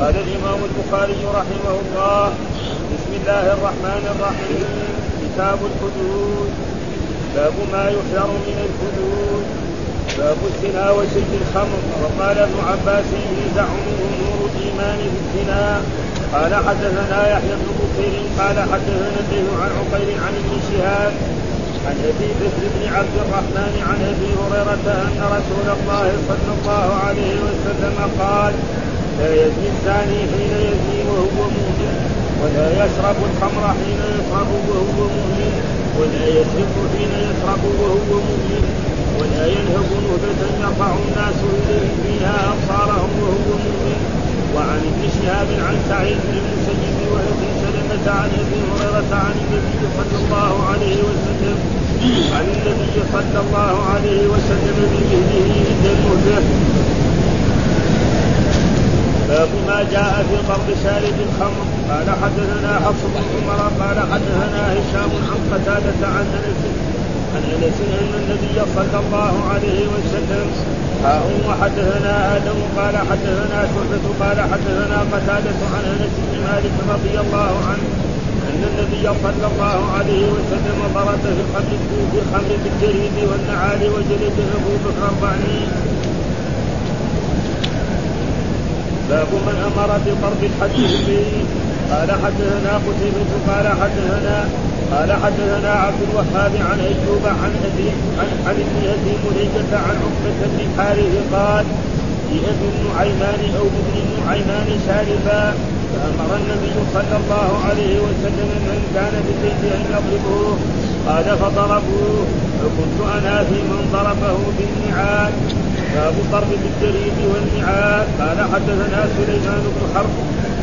قال الإمام البخاري رحمه الله بسم الله الرحمن الرحيم كتاب الحدود باب ما يحذر من الحدود باب الزنا وشرب الخمر. وقال ابن عباس ينزع منه نور الإيمان في الزنا قال حدثنا يحيى بن بكير قال حدثنا الليل عن عقيل عن ابن شهاب عن أبي بكر بن عبد الرحمن عن أبي هريرة أن رسول الله صلى الله عليه وسلم قال لا يزني الزاني حين يزني وهو مؤمن. ولا يشرب الخمر حين يشرب وهو مؤمن. ولا يسرق حين يسرق وهو مؤمن. ولا ينهب نهبة يرفع الناس إليه فيها أبصارهم وهو مؤمن. وعن ابن شهاب عن سعيد بن المسيب وأبي سلمة عن أبي هريرة عن النبي صلى الله عليه وسلم. عن النبي صلى الله عليه وسلم بمثله عند المهجة باب ما جاء في قرض شارب الخمر قال حدثنا حفص بن عمر قال حدثنا هشام عن قتادة عن أنس عن أنس أن النبي صلى الله عليه وسلم حاء وحدثنا آدم قال حدثنا شعبة قال حدثنا قتادة عن أنس بن مالك رضي الله عنه أن النبي صلى الله عليه وسلم ضرب في الخمر في الخمر بالجريد والنعال وجلده أبو بكر باب من أمر بقرض الحج به قال حدثنا قتيبة قال حدثنا قال حدثنا عبد الوهاب عن أيوب عن أبي عن, عن ابن ابي مليكة عن عقبة بن الحارث قال جيء بالنعيمان أو بابن النعيمان شاربا فأمر النبي صلى الله عليه وسلم من كان بالبيت أن يضربوه. قال فضربوه. فكنت أنا في من ضربه بالنعال. باب ضرب بالجريد والنعال قال حدثنا سليمان بن حرب.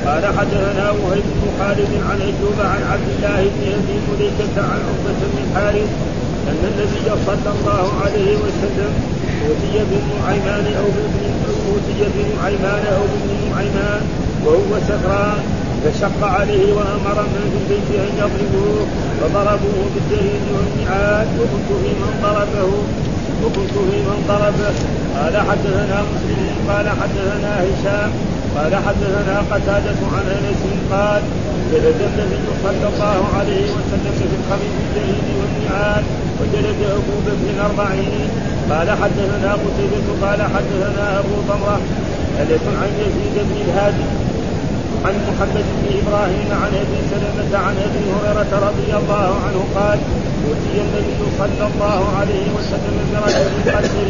قال حدثنا وهيب بن خالد عن ايوب عن عبد الله بن ابي مليكه عن عقبة بن الحارث أن النبي صلى الله عليه وسلم أوتي بنعيمان أو أوتي بنعيمان أو بابن نعيمان وهو سكران. فشق عليه وأمر من في البيت أن يضربوه. فضربوه بالجريد والنعال وكنت في من ضربه. وكنت في من ضربه قال حدثنا مسلم قال حدثنا هشام قال حدثنا قتادة عن أنس قال جلد النبي صلى الله عليه وسلم في الخميس الجليد والنعال وجلد أبو بكر أربعين قال حدثنا قتيبة قال حدثنا أبو ضمرة حدث عن يزيد بن الهادي. عن محمد بن إبراهيم عن أبي سلمة عن أبي هريرة رضي الله عنه قال أوتي النبي صلى الله عليه وسلم برجل قتل.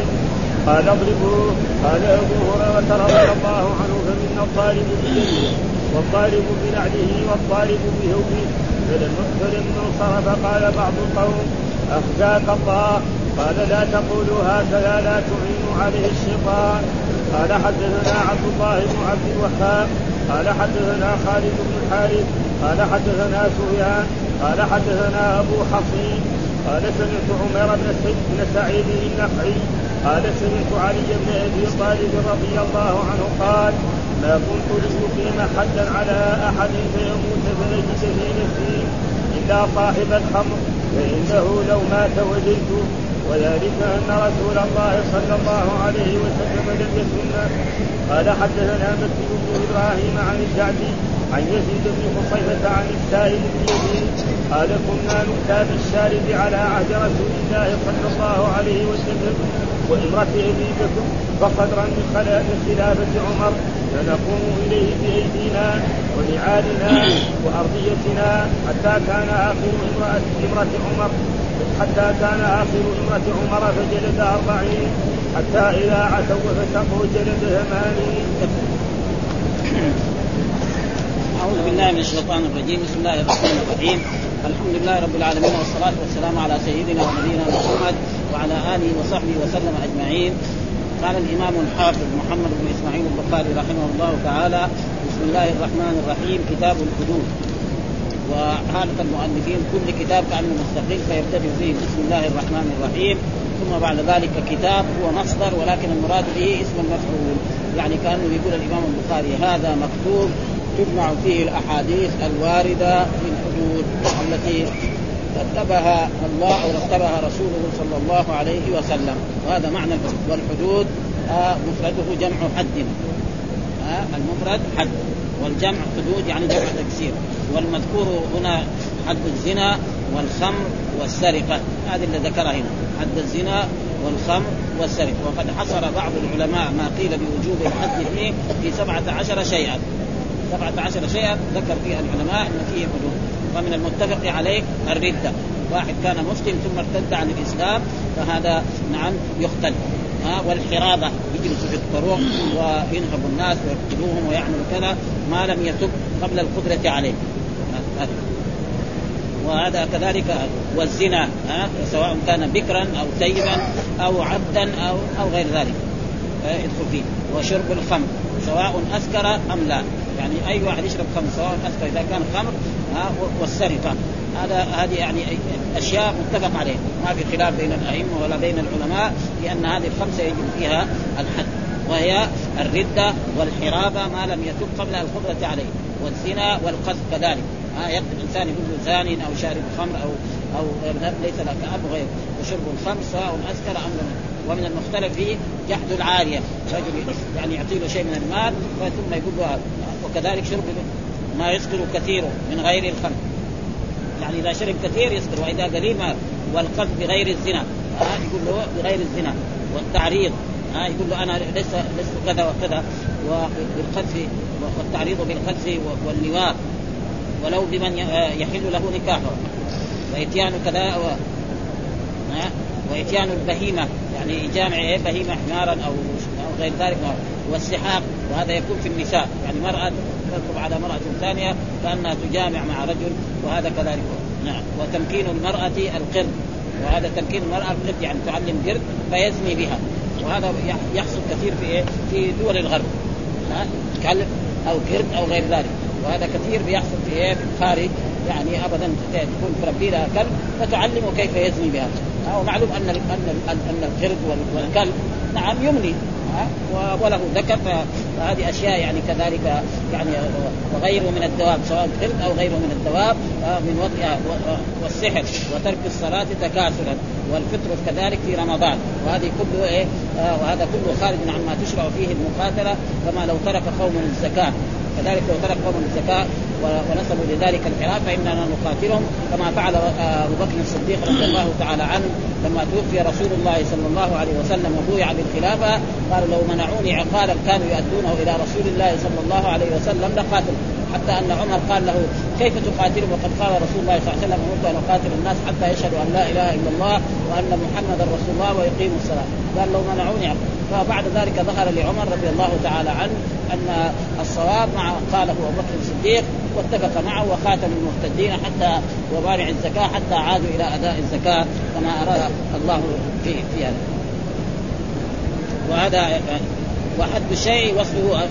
قال اضربوه. قال أبو هريرة رضي الله عنه فمنا الطالب بيده والطالب بنعله والطالب بهوبه فلما انصرف قال بعض القوم أخزاك الله. قال لا تقولوا هكذا لا تعينوا عليه الشيطان. قال حدثنا عبد الله بن عبد الوهاب قال حدثنا خالد بن الحارث قال حدثنا سفيان قال حدثنا أبو حصين قال سمعت عمر بن سعيد النخعي قال سمعت علي بن أبي طالب رضي الله عنه قال ما كنت لأقيم حدا على أحد فيموت فنجد في نفسي إلا صاحب الخمر فإنه لو مات وجدت وذلك أن رسول الله صلى الله عليه وسلم لم يسن قال حدثنا مكي بن إبراهيم عن الجعدي عن يزيد بن خصيفة عن السائل بن يزيد قال كنا نؤتى بالشارب على عهد رسول الله صلى الله عليه وسلم وامرأة أبي بكر فصدرا من خلافة عمر فنقوم إليه بأيدينا ونعالنا وأرضيتنا حتى كان آخر امرأة عمر حتى كان آخر امرأة عمر فجلد أربعين حتى إذا عتوا فسقوا جلد ثمانين. أعوذ بالله من الشيطان الرجيم. بسم الله الرحمن الرحيم. الحمد لله رب العالمين والصلاة والسلام على سيدنا ونبينا محمد وعلى آله وصحبه وسلم أجمعين. قال الإمام الحافظ محمد بن إسماعيل البخاري رحمه الله تعالى بسم الله الرحمن الرحيم. كتاب الحدود. وهذا المؤلفين كل كتاب كأنه مستقل فيبتدئ فيه. بسم الله الرحمن الرحيم. ثم بعد ذلك كتاب هو مصدر ولكن المراد به اسم المفعول. يعني كأنه يقول الإمام البخاري هذا مكتوب تجمع فيه الأحاديث الواردة في الحدود التي رتبها الله أو رتبها رسوله صلى الله عليه وسلم. وهذا معنى والحدود آه مفرده جمع حد. المفرد حد والجمع حدود يعني جمع تكسير والمذكور هنا حد الزنا والخمر والسرقة هذه اللي ذكرها هنا حد الزنا والخمر والسرقة. وقد حصر بعض العلماء ما قيل بوجوب الحد فيه في سبعة عشر شيئا. سبعة عشر شيئا ذكر فيها العلماء أن فيه حدود. ومن المتفق عليه الردة. واحد كان مسلم ثم ارتد عن الإسلام فهذا نعم يقتل ها والحرابة. يجلسوا في الطرق وينهبوا الناس ويقتلوهم ويعملوا كذا ما لم يتب قبل القدرة عليه. وهذا كذلك والزنا سواء كان بكرا أو سيبا أو عبدا أو أو غير ذلك. يدخل فيه. وشرب الخمر سواء أسكر أم لا. يعني أي واحد يشرب خمر سواء أسكر إذا كان خمر والسرقة. هذا هذه يعني أشياء متفق عليه ما في خلاف بين الأئمة ولا بين العلماء لأن هذه الخمسة يجب فيها الحد وهي الردة والحرابة ما لم يتب قبل القدرة عليه والزنا والقذف كذلك. ها يقتل الإنسان يقول زان أو شارب خمر أو أو ليس لك أب غيره وشرب الخمر سواء اسكر أم لم. ومن المختلف فيه جحد العارية. رجل يعني يعطي له شيء من المال ثم يقول وكذلك شرب ما يسكر كثيره من غير الخمر. يعني اذا شرب كثير يسكر وإذا قليل ما والقذف بغير الزنا. ها يقول له بغير الزنا والتعريض. ها يقول له أنا لست لست كذا وكذا وبالقذف والتعريض بالقذف واللواء ولو بمن آه، يحل له نكاحه. وإتيان كذا و... وإتيان البهيمة. يعني جامع إيه؟ بهيمة حمارا أو غير ذلك والسحاق. وهذا يكون في النساء. يعني مرأة تركب على مرأة ثانية كأنها تجامع مع رجل وهذا كذلك. نعم. وتمكين المرأة القرد. وهذا تمكين المرأة القرد يعني تعلم قرد فيزني بها. وهذا يحصل كثير في إيه؟ في دول الغرب. ها؟ كلب أو قرد أو غير ذلك. وهذا كثير بيحصل في إيه؟ في الخارج. يعني ابدا تكون تربي لها كلب فتعلمه كيف يزني بها. ومعلوم أن أن أن القرد والكلب نعم يمني. وله ذكر فهذه أشياء يعني كذلك يعني وغيره من الدواب سواء قرد أو غيره من الدواب من وضعها والسحر وترك الصلاة تكاسلا والفطر كذلك في رمضان. وهذه كله إيه؟ وهذا كله خارج عما تشرع فيه المقاتلة كما لو ترك قوم الزكاة. كذلك لو ترك قوم الزكاة ونسبوا لذلك الحراب فإننا نقاتلهم كما فعل أبو بكر الصديق رضي الله تعالى عنه لما توفي رسول الله صلى الله عليه وسلم وبويع بالخلافة. قال لو منعوني عقالا كانوا يؤدونه إلى رسول الله صلى الله عليه وسلم لقاتل حتى أن عمر قال له كيف تقاتلهم؟ وقد قال رسول الله صلى الله عليه وسلم أمرت أن أقاتل الناس حتى يشهدوا أن لا إله إلا الله وأن محمدا رسول الله ويقيموا الصلاة. قال لو منعوني فبعد ذلك ظهر لعمر رضي الله تعالى عنه أن الصواب مع قاله أبو بكر الصديق واتفق معه وخاتم المهتدين حتى ومانع الزكاة حتى عادوا إلى أداء الزكاة كما أراد الله في في هذا. وهذا وحد الشيء وصفه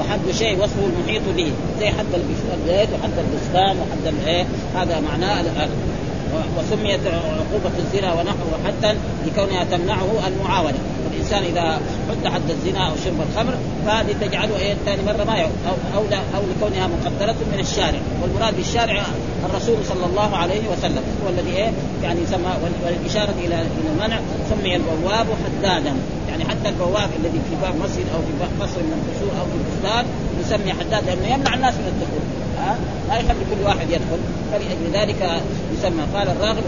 وحد الشيء وصفه المحيط به زي حد البيت وحد البستان وحد الايه هذا معناه وسميت عقوبة الزنا ونحوه حدا لكونها تمنعه المعاونة. والإنسان إذا حد حد الزنا أو شرب الخمر فهذه تجعله إيه ثاني مرة ما يعود أو, لا أو لكونها مقدرة من الشارع. والمراد بالشارع الرسول صلى الله عليه وسلم هو الذي إيه يعني سمى والإشارة إلى إلى المنع سمي البواب حدادا. يعني حتى البواب الذي في باب مسجد أو في باب قصر من القصور أو في البستان يسمي حداد لأنه يمنع الناس من الدخول. ها؟ لا يخلي كل واحد يدخل. فلأجل ذلك يسمى قال الراغب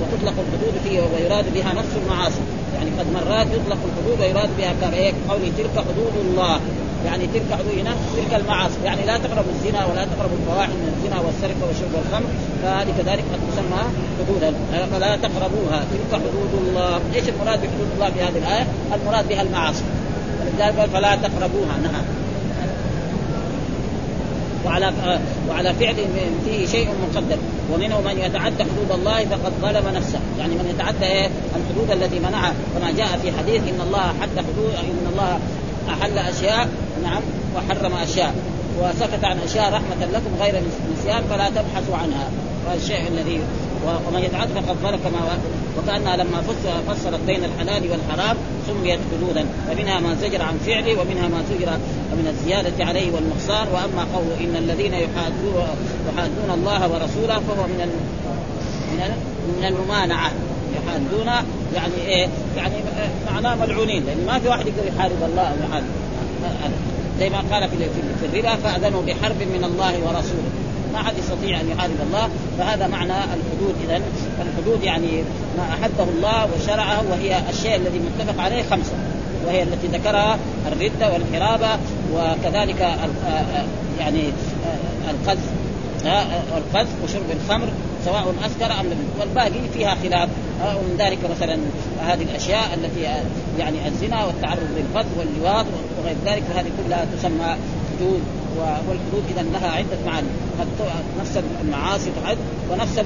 وتطلق الحدود فيه ويراد بها نفس المعاصي. يعني قد مرات يطلق الحدود ويراد بها كقوله تلك حدود الله. يعني تلك هنا تلك المعاصي. يعني لا تقربوا الزنا ولا تقربوا الفواحش من الزنا والسرقة وشرب الخمر فهذه كذلك قد تسمى حدودا. فلا تقربوها. تلك حدود الله. إيش المراد بحدود الله في هذه الآية؟ المراد بها المعاصي. ولذلك قال فلا تقربوها. نهى وعلى وعلى فعل فيه شيء مقدر ومنه من يتعدى حدود الله فقد ظلم نفسه. يعني من يتعدى إيه؟ الحدود التي منعها. كما جاء في حديث إن الله حد حدود إن الله أحل أشياء نعم وحرم أشياء وسكت عن أشياء رحمة لكم غير نسيان فلا تبحثوا عنها. هذا الشيء الذي ومن يتعدى فقد ظلم كما وكأنها لما فصلت بين الحلال والحرام سميت حدودا. فمنها ما زجر عن فعله ومنها ما زجر من الزيادة عليه والنقصان وأما قوله إن الذين يحادون يحادون الله ورسوله فهو من من من الممانعة. يحادون يعني إيه؟ يعني معناه ملعونين لأن ما في واحد يقدر يحارب الله أو يحارب. زي ما قال في في الربا فاذنوا بحرب من الله ورسوله. ما حد يستطيع أن يحارب الله فهذا معنى الحدود. اذا الحدود يعني ما احده الله وشرعه وهي الشيء الذي متفق عليه خمسة. وهي التي ذكرها الردة والحرابة وكذلك يعني القذف. القذف وشرب الخمر سواء اسكر أم لم والباقي فيها خلاف. ومن ذلك مثلا هذه الأشياء التي يعني الزنا والتعرض للقذف واللواط وغير ذلك فهذه كلها تسمى حدود والحدود اذا لها عدة معاني. نفس المعاصي تحد ونفس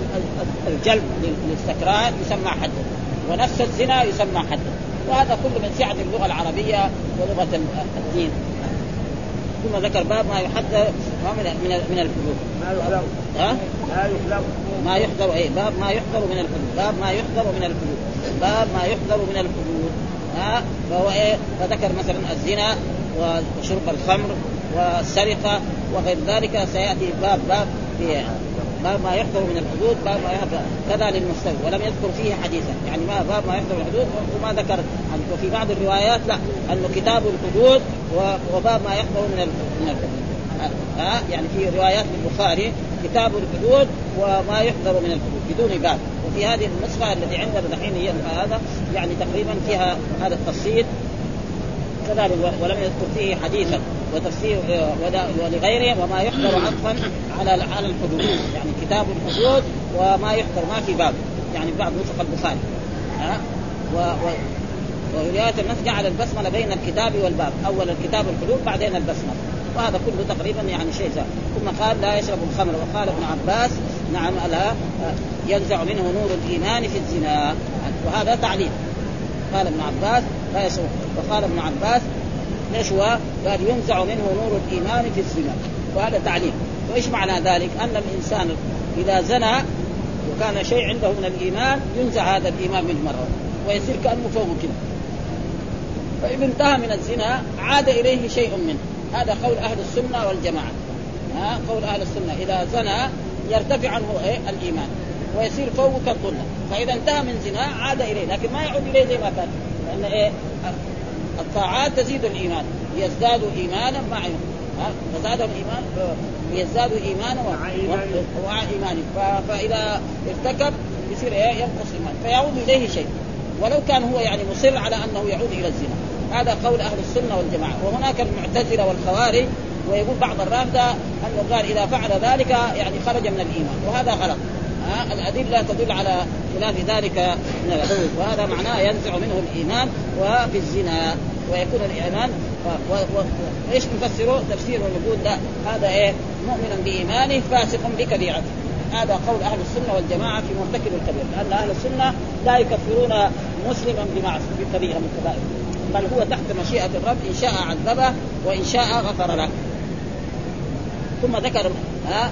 الجلب للسكران يسمى حدا ونفس الزنا يسمى حدا وهذا كله من سعة اللغة العربية ولغة الدين. ثم ذكر باب ما يحذر من من من الحدود ما يحذر. ها؟ ما يحذر. ما يحذر اي باب ما يحذر من الحدود باب ما يحذر من الحدود باب ما يحذر من الحدود ها؟ فهو إيه؟ فذكر مثلا الزنا وشرب الخمر والسرقة وغير ذلك. سيأتي باب باب في باب ما يحضر من الحدود باب ما يحضر كذا للمستوي ولم يذكر فيه حديثا. يعني ما باب ما يحضر من الحدود وما ذكر. وفي بعض الروايات لا أنه كتاب الحدود وباب ما يحضر من من الحدود ها يعني في روايات البخاري كتاب الحدود وما يحضر من الحدود بدون باب. وفي هذه النسخة التي عندنا دحين هي هذا يعني تقريبا فيها هذا التفصيل. كذلك ولم يذكر فيه حديثا. وتفسير ولغيره وما يحضر عطفا على على الحدود. يعني كتاب الحدود وما يحضر ما في باب. يعني بعض نسخ البخاري. ها؟ و, و ورواية الناس جعل البسملة بين الكتاب والباب، أول الكتاب الحدود بعدين البسملة، وهذا كله تقريبا يعني شيء زاد. ثم قال لا يشرب الخمر. وقال ابن عباس نعم ألا ينزع منه نور الإيمان في الزنا. وهذا تعليل. قال ابن عباس لا يشرب. وقال ابن عباس هو؟ قال ينزع منه نور الإيمان في الزنا وهذا تعليم. وإيش معنى ذلك؟ أن الإنسان إذا زنى وكان شيء عنده من الإيمان ينزع هذا الإيمان من مرة ويصير كأنه فوق كده. فإذا انتهى من الزنا عاد إليه شيء منه. هذا قول أهل السنة والجماعة. ها؟ قول أهل السنة. إذا زنى يرتفع عنه إيه؟ الإيمان ويصير فوق كالظلة فإذا انتهى من زنا عاد إليه لكن ما يعود إليه زي ما كان. لأن إيه؟ الطاعات تزيد الإيمان. ليزدادوا إيمانا مع فزادهم ايمان ليزدادوا إيمانا ومع ايمانهم فإذا ارتكب يصير إيه؟ ينقص إيمان. فيعود إليه شيء. ولو كان هو يعني مصر على أنه يعود إلى الزنا. هذا قول أهل السنة والجماعة. وهناك المعتزلة والخوارج ويقول بعض الرافضة أنه قال إذا فعل ذلك يعني خرج من الإيمان. وهذا غلط. الادله تدل على خلاف ذلك. من العدو وهذا معناه ينزع منه الإيمان وفي الزنا ويكون الإيمان وإيش نفسره؟ تفسيره نقول لا هذا إيه؟ مؤمن بإيمانه فاسق بكبيرته. هذا قول أهل السنة والجماعة في مرتكب الكبير لأن أهل السنة لا يكفرون مسلما بمعصيه بكبيره من الكبائر بل هو تحت مشيئة الرب إن شاء عذبه وإن شاء غفر له. ثم ذكر ها؟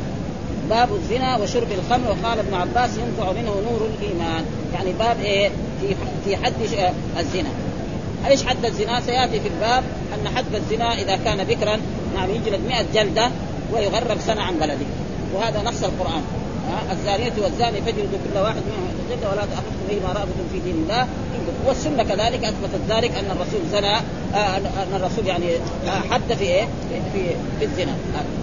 باب الزنا وشرب الخمر. وقال ابن عباس ينفع منه نور الإيمان. يعني باب إيه؟ في في حد الزنا. إيش حد الزنا؟ سيأتي في الباب أن حد الزنا إذا كان بكرا نعم يجلد 100 جلدة ويغرب سنة عن بلده. وهذا نص القرآن. الزانية والزاني فاجلدوا كل واحد منهم جلدة ولا تأخذكم بهما رأفة في دين الله. والسنة كذلك أثبتت ذلك أن الرسول زنى آه أن الرسول يعني آه حد في إيه؟ في في الزنا. آه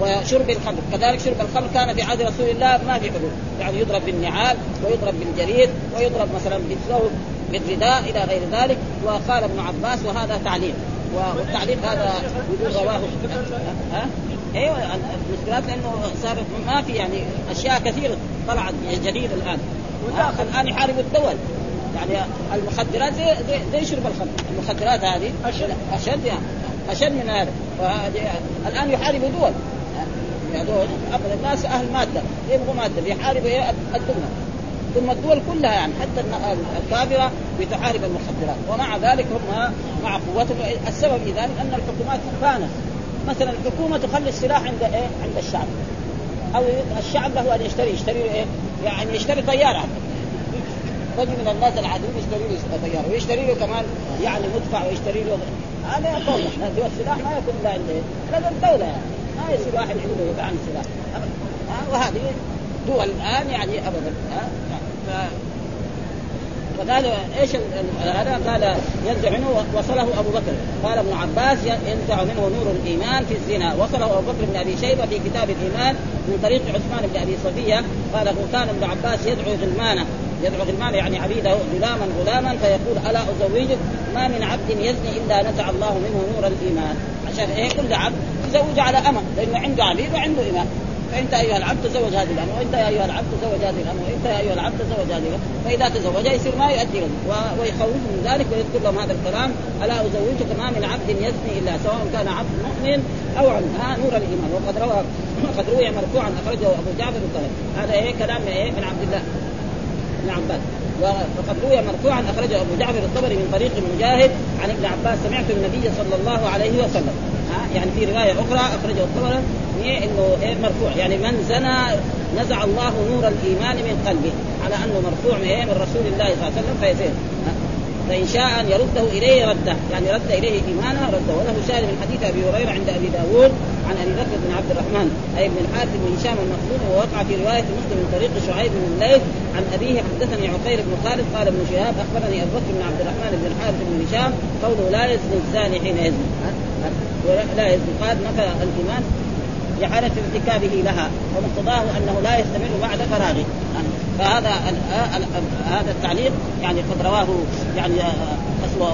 وشرب الخمر. كذلك شرب الخمر كان في عهد رسول الله ما في حدود. يعني يضرب بالنعال ويضرب بالجريد ويضرب مثلا بالثوب بالرداء إلى غير ذلك. وقال ابن عباس وهذا تعليل والتعليق هذا يقول رواه. ها؟ أيوه المشكلات لأنه صار ما في يعني أشياء كثيرة طلعت جديده الآن. الآن يحارب الدول. يعني المخدرات زي زي, زي شرب الخمر. المخدرات هذه أشد. أشد يعني. أشد من هذا. الآن يحاربوا دول. هذول أبدا الناس أهل مادة يبغوا مادة بيحاربوا الدنيا ثم الدول كلها يعني حتى الكافرة بتحارب المخدرات. ومع ذلك هم مع قوتهم. السبب في ذلك أن الحكومات فانت مثلا الحكومة تخلي السلاح عند إيه؟ عند الشعب. أو الشعب له أن يشتري يشتري إيه؟ يعني يشتري طيارة. رجل من الناس العاديين يشتري له طيارة ويشتري له كمان يعني مدفع ويشتري له هذا يقول دول السلاح ما يكون إلا هذا الدولة يعني ما يصير واحد عنده يبيع عن السلاح وهذه دول الآن يعني ابدا. ف... فقال إيش هذا؟ قال ينزع منه وصله أبو بكر. قال ابن عباس ينزع منه نور الإيمان في الزنا. وصله أبو بكر بن أبي شيبة في كتاب الإيمان من طريق عثمان بن أبي صفية. قال كان ابن عباس يدعو غلمانه. يدعو غلمان يعني عبيده غلاما غلاما فيقول الا ازوجك؟ ما من عبد يزني الا نزع الله منه نور الايمان. عشان إيه كل عبد يزوج على امه لأنه عنده عبيد وعنده امام فانت ايها العبد تزوج هذه الامه وانت يا ايها العبد تزوج هذه الامه وانت يا ايها العبد تزوج هذه الامه. فاذا تزوج يصير ما يؤدي ويخوف من ذلك ويذكر لهم هذا الكلام الا ازوجك؟ ما من عبد يزني الا سواء كان عبد مؤمن أو عبد ها نور الايمان. وقد روى قد روي مرفوعا أخرجه أبو جعفر هذا إيه كلام إيه من عبد الله. بن عباس وقد روي مرفوعا أخرجه أبو جعفر الطبري من طريق مجاهد عن ابن عباس سمعت النبي صلى الله عليه وسلم. ها؟ يعني في رواية أخرى أخرجه الطبري إيه؟ إنه إيه؟ مرفوع. يعني من زنى نزع الله نور الإيمان من قلبه على أنه مرفوع من رسول الله صلى الله عليه وسلم فيزيد فإن شاء أن يرده إليه رده يعني رد إليه إيمانه رده وله شاهد من حديث أبي هريرة عند أبي داود عن أبي بكر بن عبد الرحمن أي بن الحارث بن هشام المخزومي ووقع في رواية مسلم من طريق شعيب بن الليث عن أبيه حدثني عقيل بن خالد قال ابن شهاب أخبرني أبو بكر بن عبد الرحمن بن الحارث بن هشام قوله لا يزني الزاني حين يزني. لا يزني. قال نفى الإيمان؟ لحالة ارتكابه لها ومقتضاه أنه لا يستمر بعد فراغه. فهذا هذا التعليق يعني قد رواه يعني أسوأ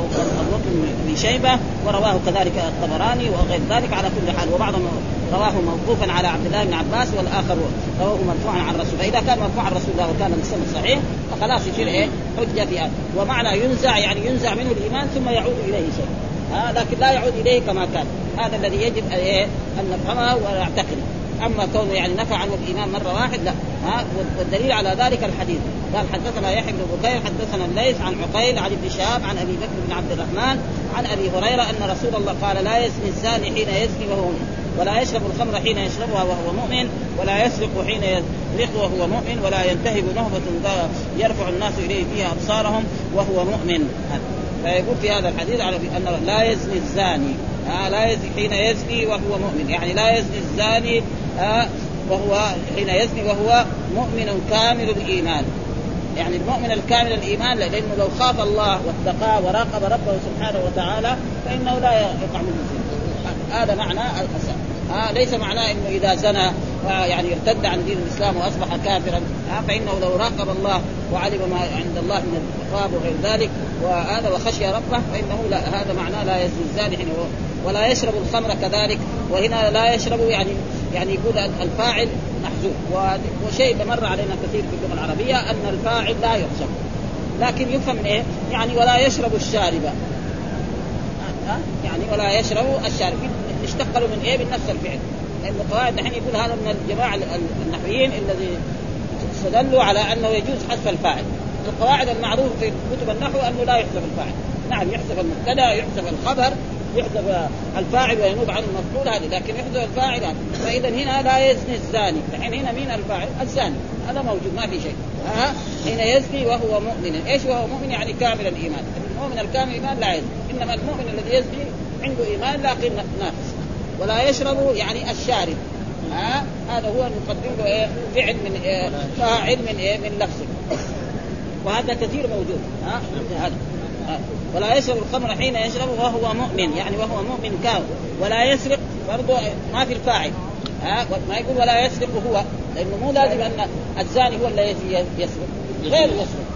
بكر بن شيبة ورواه كذلك الطبراني وغير ذلك على كل حال. وبعضهم رواه موقوفا على عبد الله بن عباس والآخر رواه مرفوعا عن الرسول فإذا كان مرفوعا عن الرسول الله وكان السند صحيح فخلاص يصير إيه؟ حجة في ومعنى ينزع يعني ينزع منه الإيمان ثم يعود إليه شيء. آه لكن لا يعود إليه كما كان. هذا الذي يجب إيه؟ أن نفهمه ونعتقده. أما كونه يعني نفى عنه الإيمان مرة واحد لا. ها والدليل على ذلك الحديث. قال حدثنا يحيى بن بكير حدثنا الليث عن عقيل عن ابن شهاب عن أبي بكر بن عبد الرحمن عن أبي هريرة أن رسول الله قال لا يزني الزاني حين يزني وهو مؤمن ولا يشرب الخمر حين يشربها وهو مؤمن ولا يسرق حين يسرق وهو مؤمن ولا ينتهب نهبة يرفع الناس إليه فيها أبصارهم وهو مؤمن. فيقول في هذا الحديث على أن لا يزني الزاني لا يزني حين يزني وهو مؤمن. يعني لا يزني الزاني آه وهو حين يزني وهو مؤمن كامل الإيمان. يعني المؤمن الكامل الإيمان لأنه لو خاف الله واتقاه وراقب ربه سبحانه وتعالى فإنه لا يقع منه الزنا هذا معنى الاساس آه ليس معناه إنه إذا زنى يعني ارتد عن دين الإسلام وأصبح كافرا. آه فإنه لو راقب الله وعلم ما عند الله من العقاب وغير ذلك وهذا وخشي ربه فإنه لا هذا معناه لا يزني الزاني حين ولا يشرب الخمر كذلك وهنا لا يشرب يعني يعني يقول الفاعل محذوف. وشيء مر علينا كثير في اللغة العربية أن الفاعل لا يحسب لكن يفهم إيه؟ يعني ولا يشرب الشارب. يعني ولا يشرب الشارب. اشتق له من إيه؟ من نفس الفعل. لأن القواعد الحين يقول هذا من الجماعه النحويين الذي استدلوا على أنه يجوز حذف الفاعل. القواعد المعروفة في كتب النحو أنه لا يحذف الفاعل. نعم يحذف المبتدأ يحذف الخبر يحذف الفاعل وينوب عن المفعول هذه لكن يحذف الفاعل هذا. فإذا هنا لا يزني الزاني. الحين هنا مين الفاعل؟ الزاني. هذا موجود ما في شيء. ها حين يزني وهو مؤمن. إيش وهو مؤمن؟ يعني كامل الإيمان. المؤمن الكامل الإيمان لا يزني. إنما المؤمن الذي يزني عنده إيمان لكن ناقص. ولا يشرب يعني الشارب. ها؟ هذا هو نقدم له إيه؟ فعل من إيه؟ فاعل من إيه؟ من لفظه. وهذا كثير موجود. ها؟ هذا. ولا يشرب الخمر حين يشرب وهو مؤمن. يعني وهو مؤمن كامل ولا يسرق برضه ما في الفاعل. ها؟ ما يقول ولا يسرق هو. لأنه مو لازم أن الزاني هو الذي يسرق. غير يسرق.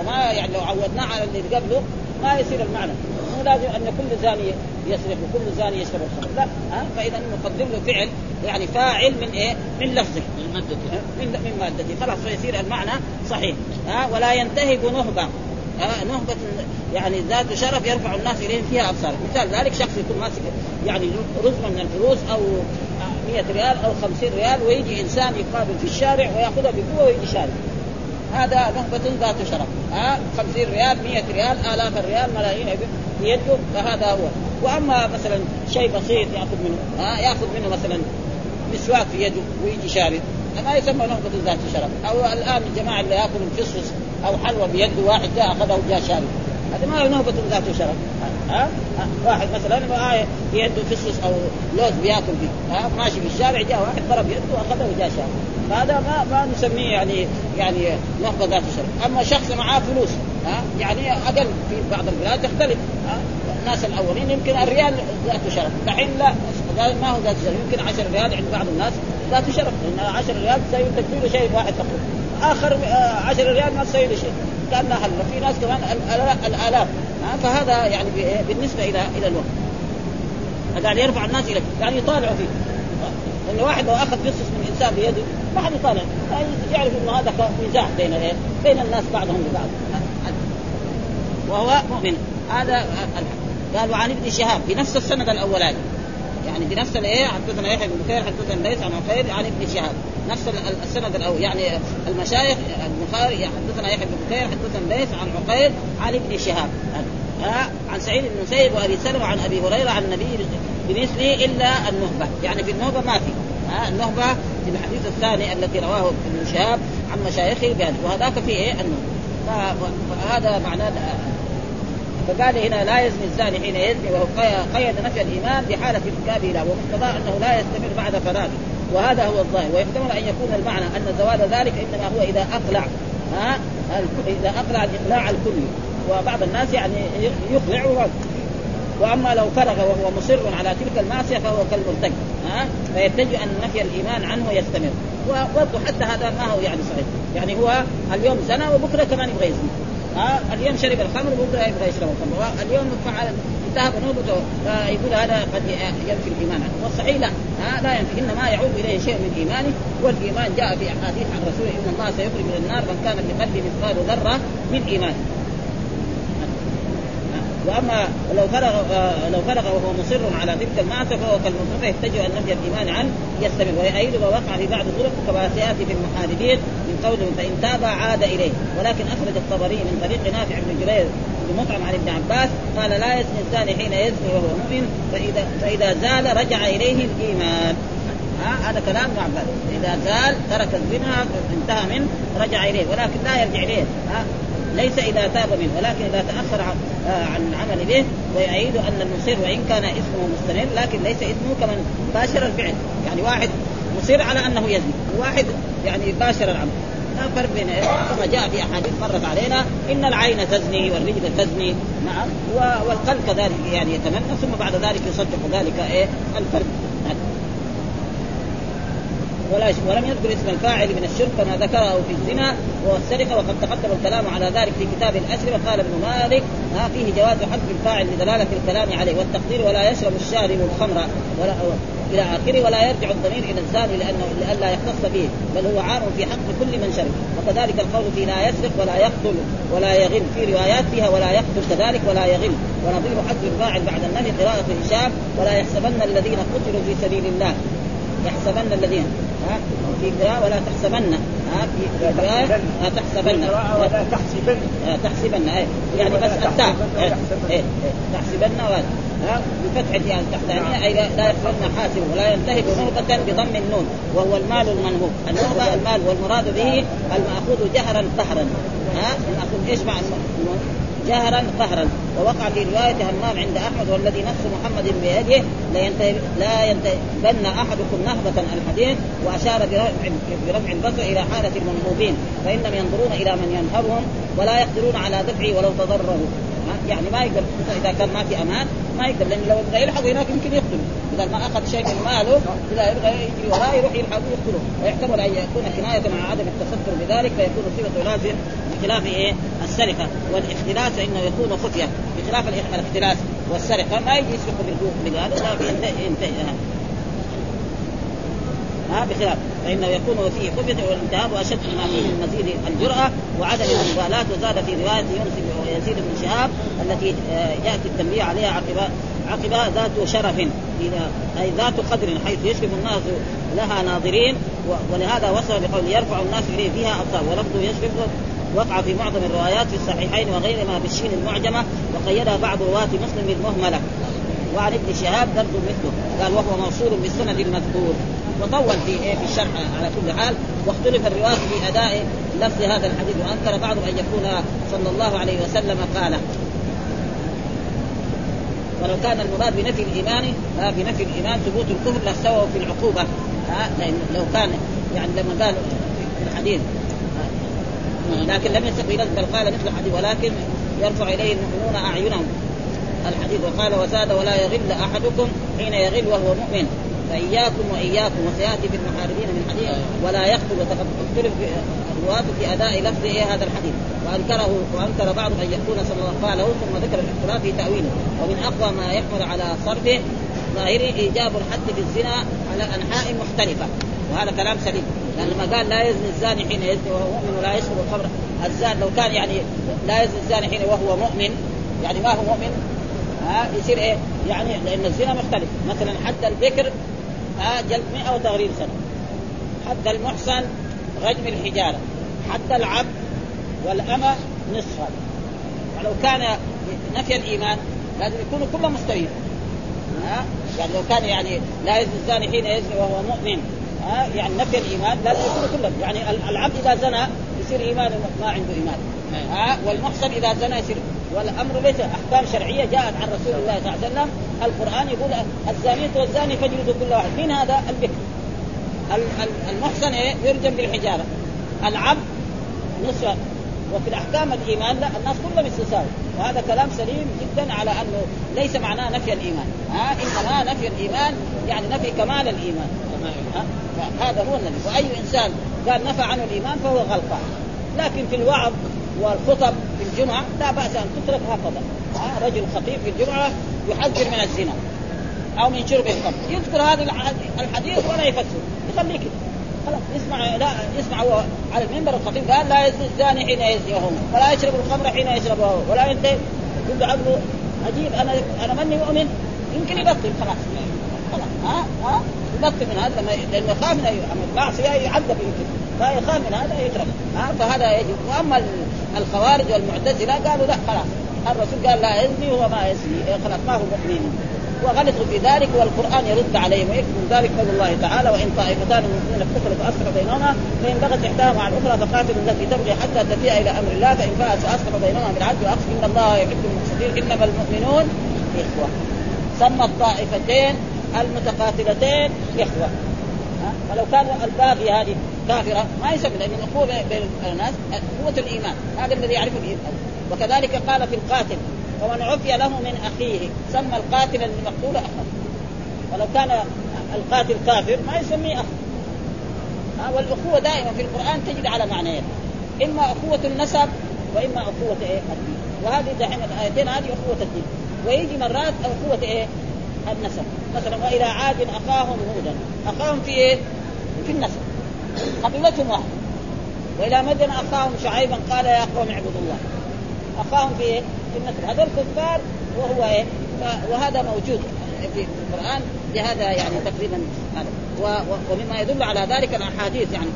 وما يعني لو عودناه على اللي قبله ما يصير المعنى. مو لازم أن كل زاني يسرق وكل زاني يشرب الخمر. لا. ها؟ فإذا نقدم له فعل. يعني فاعل من إيه؟ من لفظه. من مادته. من مادته. خلاص فيصير المعنى صحيح. ها؟ ولا ينتهب نهبة. آه نهبة يعني ذات شرف يرفع الناس إليهم فيها أبصارهم مثال ذلك شخص يكون ماسك يعني رزمة من الفلوس أو 100 ريال أو 50 ريال ويجي إنسان يقابل في الشارع ويأخذها بقوة ويجي شارع. هذا نهبة ذات شرف. ها 50 ريال 100 ريال آلاف الريال ملايين بيده فهذا هو. وأما مثلا شيء بسيط يأخذ منه ها يأخذ منه مثلا مسواك في يده ويجي شارب ما يسمى نهبة ذات شرف. أو الآن الجماعة اللي ياكلوا الفصفص أو حلوى بيده واحد جاء أخذه وجاء شارب. هذا ما هو نهبة ذات شرف. ها؟ واحد مثلا في يده فصفص أو لوز بيأكل فيه ها؟ ماشي في الشارع جاء واحد ضرب يده وأخذه وجاء شارب. فهذا ما ما نسميه يعني يعني نهبة ذات شرف، أما شخص معاه فلوس ها؟ يعني أقل في بعض البلاد تختلف ها؟ الناس الأولين يمكن الريال ذات شرف، دحين لا ما هو ذات شرف. يمكن 10 ريال عند بعض الناس ذات شرف. لأن 10 ريال تساوي تكفي شيء واحد تقريبا آخر 10 آه، ريال ما تساوي له شيء. كانها هلا في ناس كمان الآلاف. فهذا يعني بالنسبة إلى إلى الوقت. قاعد يرفع الناس اليه يعني يطالعوا فيه. إن واحد لو أخذ قصص من إنسان بيده ما حد يطالع. يعني يعرف إنه هذا مزاح بين إيه؟ بين الناس بعضهم لبعض وهو مؤمن. هذا قال وعن ابن شهاب بنفس السند الأولاني. يعني بنفس الإيه؟ حدثنا يحيى بن بكير حدثنا ليس عن عقيل عن ابن شهاب. نفس السند الأول. يعني المشايخ البخاري حدثنا يحيى بن بكير حدثنا ليس عن عقيل عن ابن شهاب. عن سعيد بن مسيب وأبي سلمة عن أبي هريرة عن النبي بمثله إلا النهبه يعني في النهبه ما في. النهبه في الحديث الثاني الذي رواه ابن شهاب عن مشايخه بهذا وهذاك في إيه؟ النهبه فهذا معناه فقال هنا لا يزني الزاني حين يزني وهو قيد نفي الإيمان بحالة ارتكابه له ومقتضى أنه لا يستمر بعد فراغه. وهذا هو الظاهر. ويحتمل أن يكون المعنى أن زوال ذلك إنما هو إذا أقلع ها؟ إذا أقلع الإقلاع الكلي. وبعض الناس يعني يقلع وأما لو فرغ وهو مصر على تلك المعصية فهو كالمرتد ها؟ فيتجه أن نفي الإيمان عنه يستمر وبرضه حتى هذا ما هو يعني صحيح. يعني هو اليوم زنى وبكرة كمان يبغى يزني ها؟ اليوم شرب الخمر وبكرة يبغى يشرب الخمر. اليوم فعل انتهى بنوبته فيقول هذا قد ينفي الإيمان. عنه والصحيح لا لا ينفي. إنما يعود إليه شيء من إيمانه والإيمان جاء في أحاديث عن رسوله إن الله سيخرج من النار من كان بقلبه مثقال ذرة من إيمانه. وأما لو فرغ آه لو فرغ وهو مصر على تلك المعصيه فهو كالمصر يتجه أن نفي الإيمان عنه يستمر. ويؤيد ما وقع في بعض الطرق كما سيأتي في المحاربين من قوله فإن تاب عاد إليه. ولكن أخرج الطبري من طريق نافع بن جرير بن مطعم عن ابن عباس قال لا يزني الزاني حين يزني وهو مؤمن فإذا فإذا زال رجع إليه الإيمان. هذا كلام ابن عباس. إذا زال ترك الزنا انتهى منه رجع إليه. ولكن لا يرجع إليه. ها؟ ليس إذا تاب منه ولكن إذا تأخر عن, آه عن العمل به ويعيد أن المصر وإن كان اسمه مستمر لكن ليس اسمه كمن باشر الفعل. يعني واحد مصر على أنه يزني وواحد يعني باشر العمل. لا فرق بين كما جاء في أحاديث مرت علينا إن العين تزني والرجل تزني نعم والقلب كذلك يعني يتمنى ثم بعد ذلك يصدق ذلك إيه؟ الفرق. ولا ولم يذكر اسم الفاعل من الشرك كما ذكره في الزنا والسرقه وقد تقدم الكلام على ذلك في كتاب الاسر وقال ابن مالك ها فيه جواز حذف الفاعل لدلالة الكلام عليه والتقدير ولا يشرب الشارب الخمر ولا إلى آخره ولا يرجع الضمير إلى الزاني لأنه لئلا يختص به بل هو عام في حق كل من شرب. وكذلك القول في لا يسرق ولا يقتل ولا يغل في روايات فيها ولا يقتل كذلك ولا يغل. ونظير حذف الفاعل بعد النهي قراءة هشام ولا يحسبن الذين قتلوا في سبيل الله. يحسبن الذين ها؟ في قراءة ولا تحسبن. ها؟ في قراءة لا تحسبن. ولا تحسبن. تحسبن. إيه يعني بس التاء تحسبن ها؟ بفتح الياء التحتانية أي لا يحسبن حاسب ولا ينتهب نهبة بضم النون وهو المال المنهوب. النهبة المال والمراد به المأخوذ جهرا قهرا ها؟ المأخوذ إيش معنى؟ جهرا قهرا. ووقع في رواية همام عند أحمد والذي نفس محمد بيده لا ينتهبن أحدكم نهبة الحديث وأشار برفع, برفع البصر إلى حالة المنهوبين فإنهم ينظرون إلى من ينهبهم ولا يقدرون على دفعه ولو تضرروا. يعني ما يقدر إذا كان ما في أمان ما يقدر لأن لو يبغى يلحق هناك يمكن يقتله إذا ما أخذ شيء من ماله إذا يبغى يجري وراه يروح يلحق ويقتله ويحتمل أن يكون كنايه مع عدم التستر بذلك فيكون صفه لازم بخلاف إيه؟ السرقة والاختلاس فإنه يكون خفيه بخلاف الاختلاس والسرقة ما يجي يسرق لا ينتهي ها؟ بخلاف. فإنه يكون فيه خفيه والالتهاب أشد ما فيه من مزيد الجرأة وعدم المبالاة. وزاد في رواية يونس ويزيد بن شهاب التي آه، يأتي التنبيه عليها عقب عقب ذات شرف. أي ذات قدر حيث يشرف الناس لها ناظرين ولهذا وصل بقول يرفع الناس إليه فيها أبصار. ولفظه يشرف وقع في معظم الروايات في الصحيحين وغيرهما بالشين المعجمة وقيدها بعض رواة مسلم بالمهمله وعن ابن شهاب درد مثله قال وهو موصول بالسند المذكور. وطول في إيه؟ في الشرح على كل حال. واختلف الرواة في أداء لفظ هذا الحديث وأنكر بعضهم أن يكون صلى الله عليه وسلم قاله ولو كان المراد بنفي الإيمان بنفي الإيمان ثبوت الكفر لاستووا في العقوبة. لأن لو كان يعني لما قال في الحديث لكن لم يستقبل بل قال مثل الحديث ولكن يرفع إليه المؤمنون أعينهم. الحديث وقال وزاد ولا يغل أحدكم حين يغل وهو مؤمن. فإياكم وإياكم وسيأتي في المحاربين من حديث ولا يقتل وقد اختلف الرواة في أداء لفظ إيه هذا الحديث. وأنكره وأنكر بعضهم ان يكون صلى الله عليه وسلم ثم ذكر الاختلاف في تأويله. ومن أقوى ما يحمل على صرفه ظاهره إيجاب الحد في الزنا على أنحاء مختلفة. وهذا كلام سليم. لأن لما قال لا يزني الزاني حين يزني وهو مؤمن ولا يشرب الخمر. الزان لو كان يعني لا يزني الزاني حين وهو مؤمن يعني ما هو مؤمن ها يصير إيه؟ يعني لأن الزنا مختلف. مثلا حد البكر ها جلد 100 وتغريب سنة. حد المحسن رجم الحجارة. حد العبد والأمة نصفا. ولو كان نفي الإيمان لازم يكونوا كلهم مستويين. ها يعني لو كان يعني لا يزني الزاني حين يزني وهو مؤمن. ها يعني نفي الإيمان لازم يكونوا كلهم. يعني العبد إذا زنى يصير ايمانه ما عنده إيمان. ها والمحسن إذا زنى يصير والأمر ليس أحكام شرعية جاءت عن رسول الله صلى الله عليه وسلم. القرآن يقول الزانية والزاني فاجلدوا كل واحد. من هذا؟ البكر. المحسن إيه؟ يرجم بالحجارة. العبد نصف وفي الأحكام الإيمان لا الناس كلهم يستساووا وهذا كلام سليم جدا على أنه ليس معناه نفي الإيمان. ها؟ إنما نفي الإيمان يعني نفي كمال الإيمان. هذا هو النبي وأي إنسان قال نفى عنه الإيمان فهو غلطان. لكن في الوعظ والخطب في الجمعة لا بأس أن تترك هكذا. رجل خطيب في الجمعة يحذر من الزنا أو من شرب الخمر. يذكر هذا الحديث ولا يفسر. يخليه كده خلاص يسمع لا يسمع هو على المنبر الخطيب قال لا يزني الزاني حين يزني ولا يشرب الخمر حين يشرب وهو ولا ينتهي. يقول عبده عجيب أنا أنا ماني مؤمن. يمكن يبطل خلاص. خلاص ها ها يبطل من هذا لأنه يخاف من المعصيه يعذب يمكن. فيخاف من هذا يترك ها فهذا يجب. وأما الخوارج والمعتزلة قالوا لا خلاص. الرسول قال لا يزني وهو ما يزني خلاص ما هو مؤمن. وغلطوا في ذلك والقرآن يرد عليهم ويكفي ذلك قول الله تعالى وإن طائفتان من المؤمنين فاصلحوا بينهما فإن بغت إحداهما على الأخرى فقاتلوا التي تبغي حتى تفيء إلى أمر الله فإن فاءت فاصلحوا بينهما بالعدل واقسطوا إن الله يحب المقسطين. إنما المؤمنون إخوة. سمى الطائفتين المتقاتلتين إخوة. فلو كان الباغي هذه كافرة ما يسمى لأن الاخوه بين الناس قوة الإيمان. هذا الذي يعرفه الإيمان. وكذلك قال في القاتل ومن عفي له من أخيه. سمى القاتل المقتول اخا ولو كان القاتل كافر ما يسميه أخ. والأخوة دائما في القرآن تجد على معنيين إما أخوة النسب وإما أخوة إيه؟ الدين. وهذه دحين الآيتين هذه أخوة الدين. ويجي مرات أخوة إيه؟ النسب. مثلا وإلى عاد أخاهم هودا. أخاهم في إيه؟ في النسب. قبيلتهم واحدة. وإلى مدن أخاهم شعيبا قال يا قوم اعبدوا الله. أخاهم في إيه؟ النسب هذول كفار وهو إيه؟ وهذا موجود في القرآن بهذا يعني تقريبا هذا. ومما يدل على ذلك الأحاديث يعني.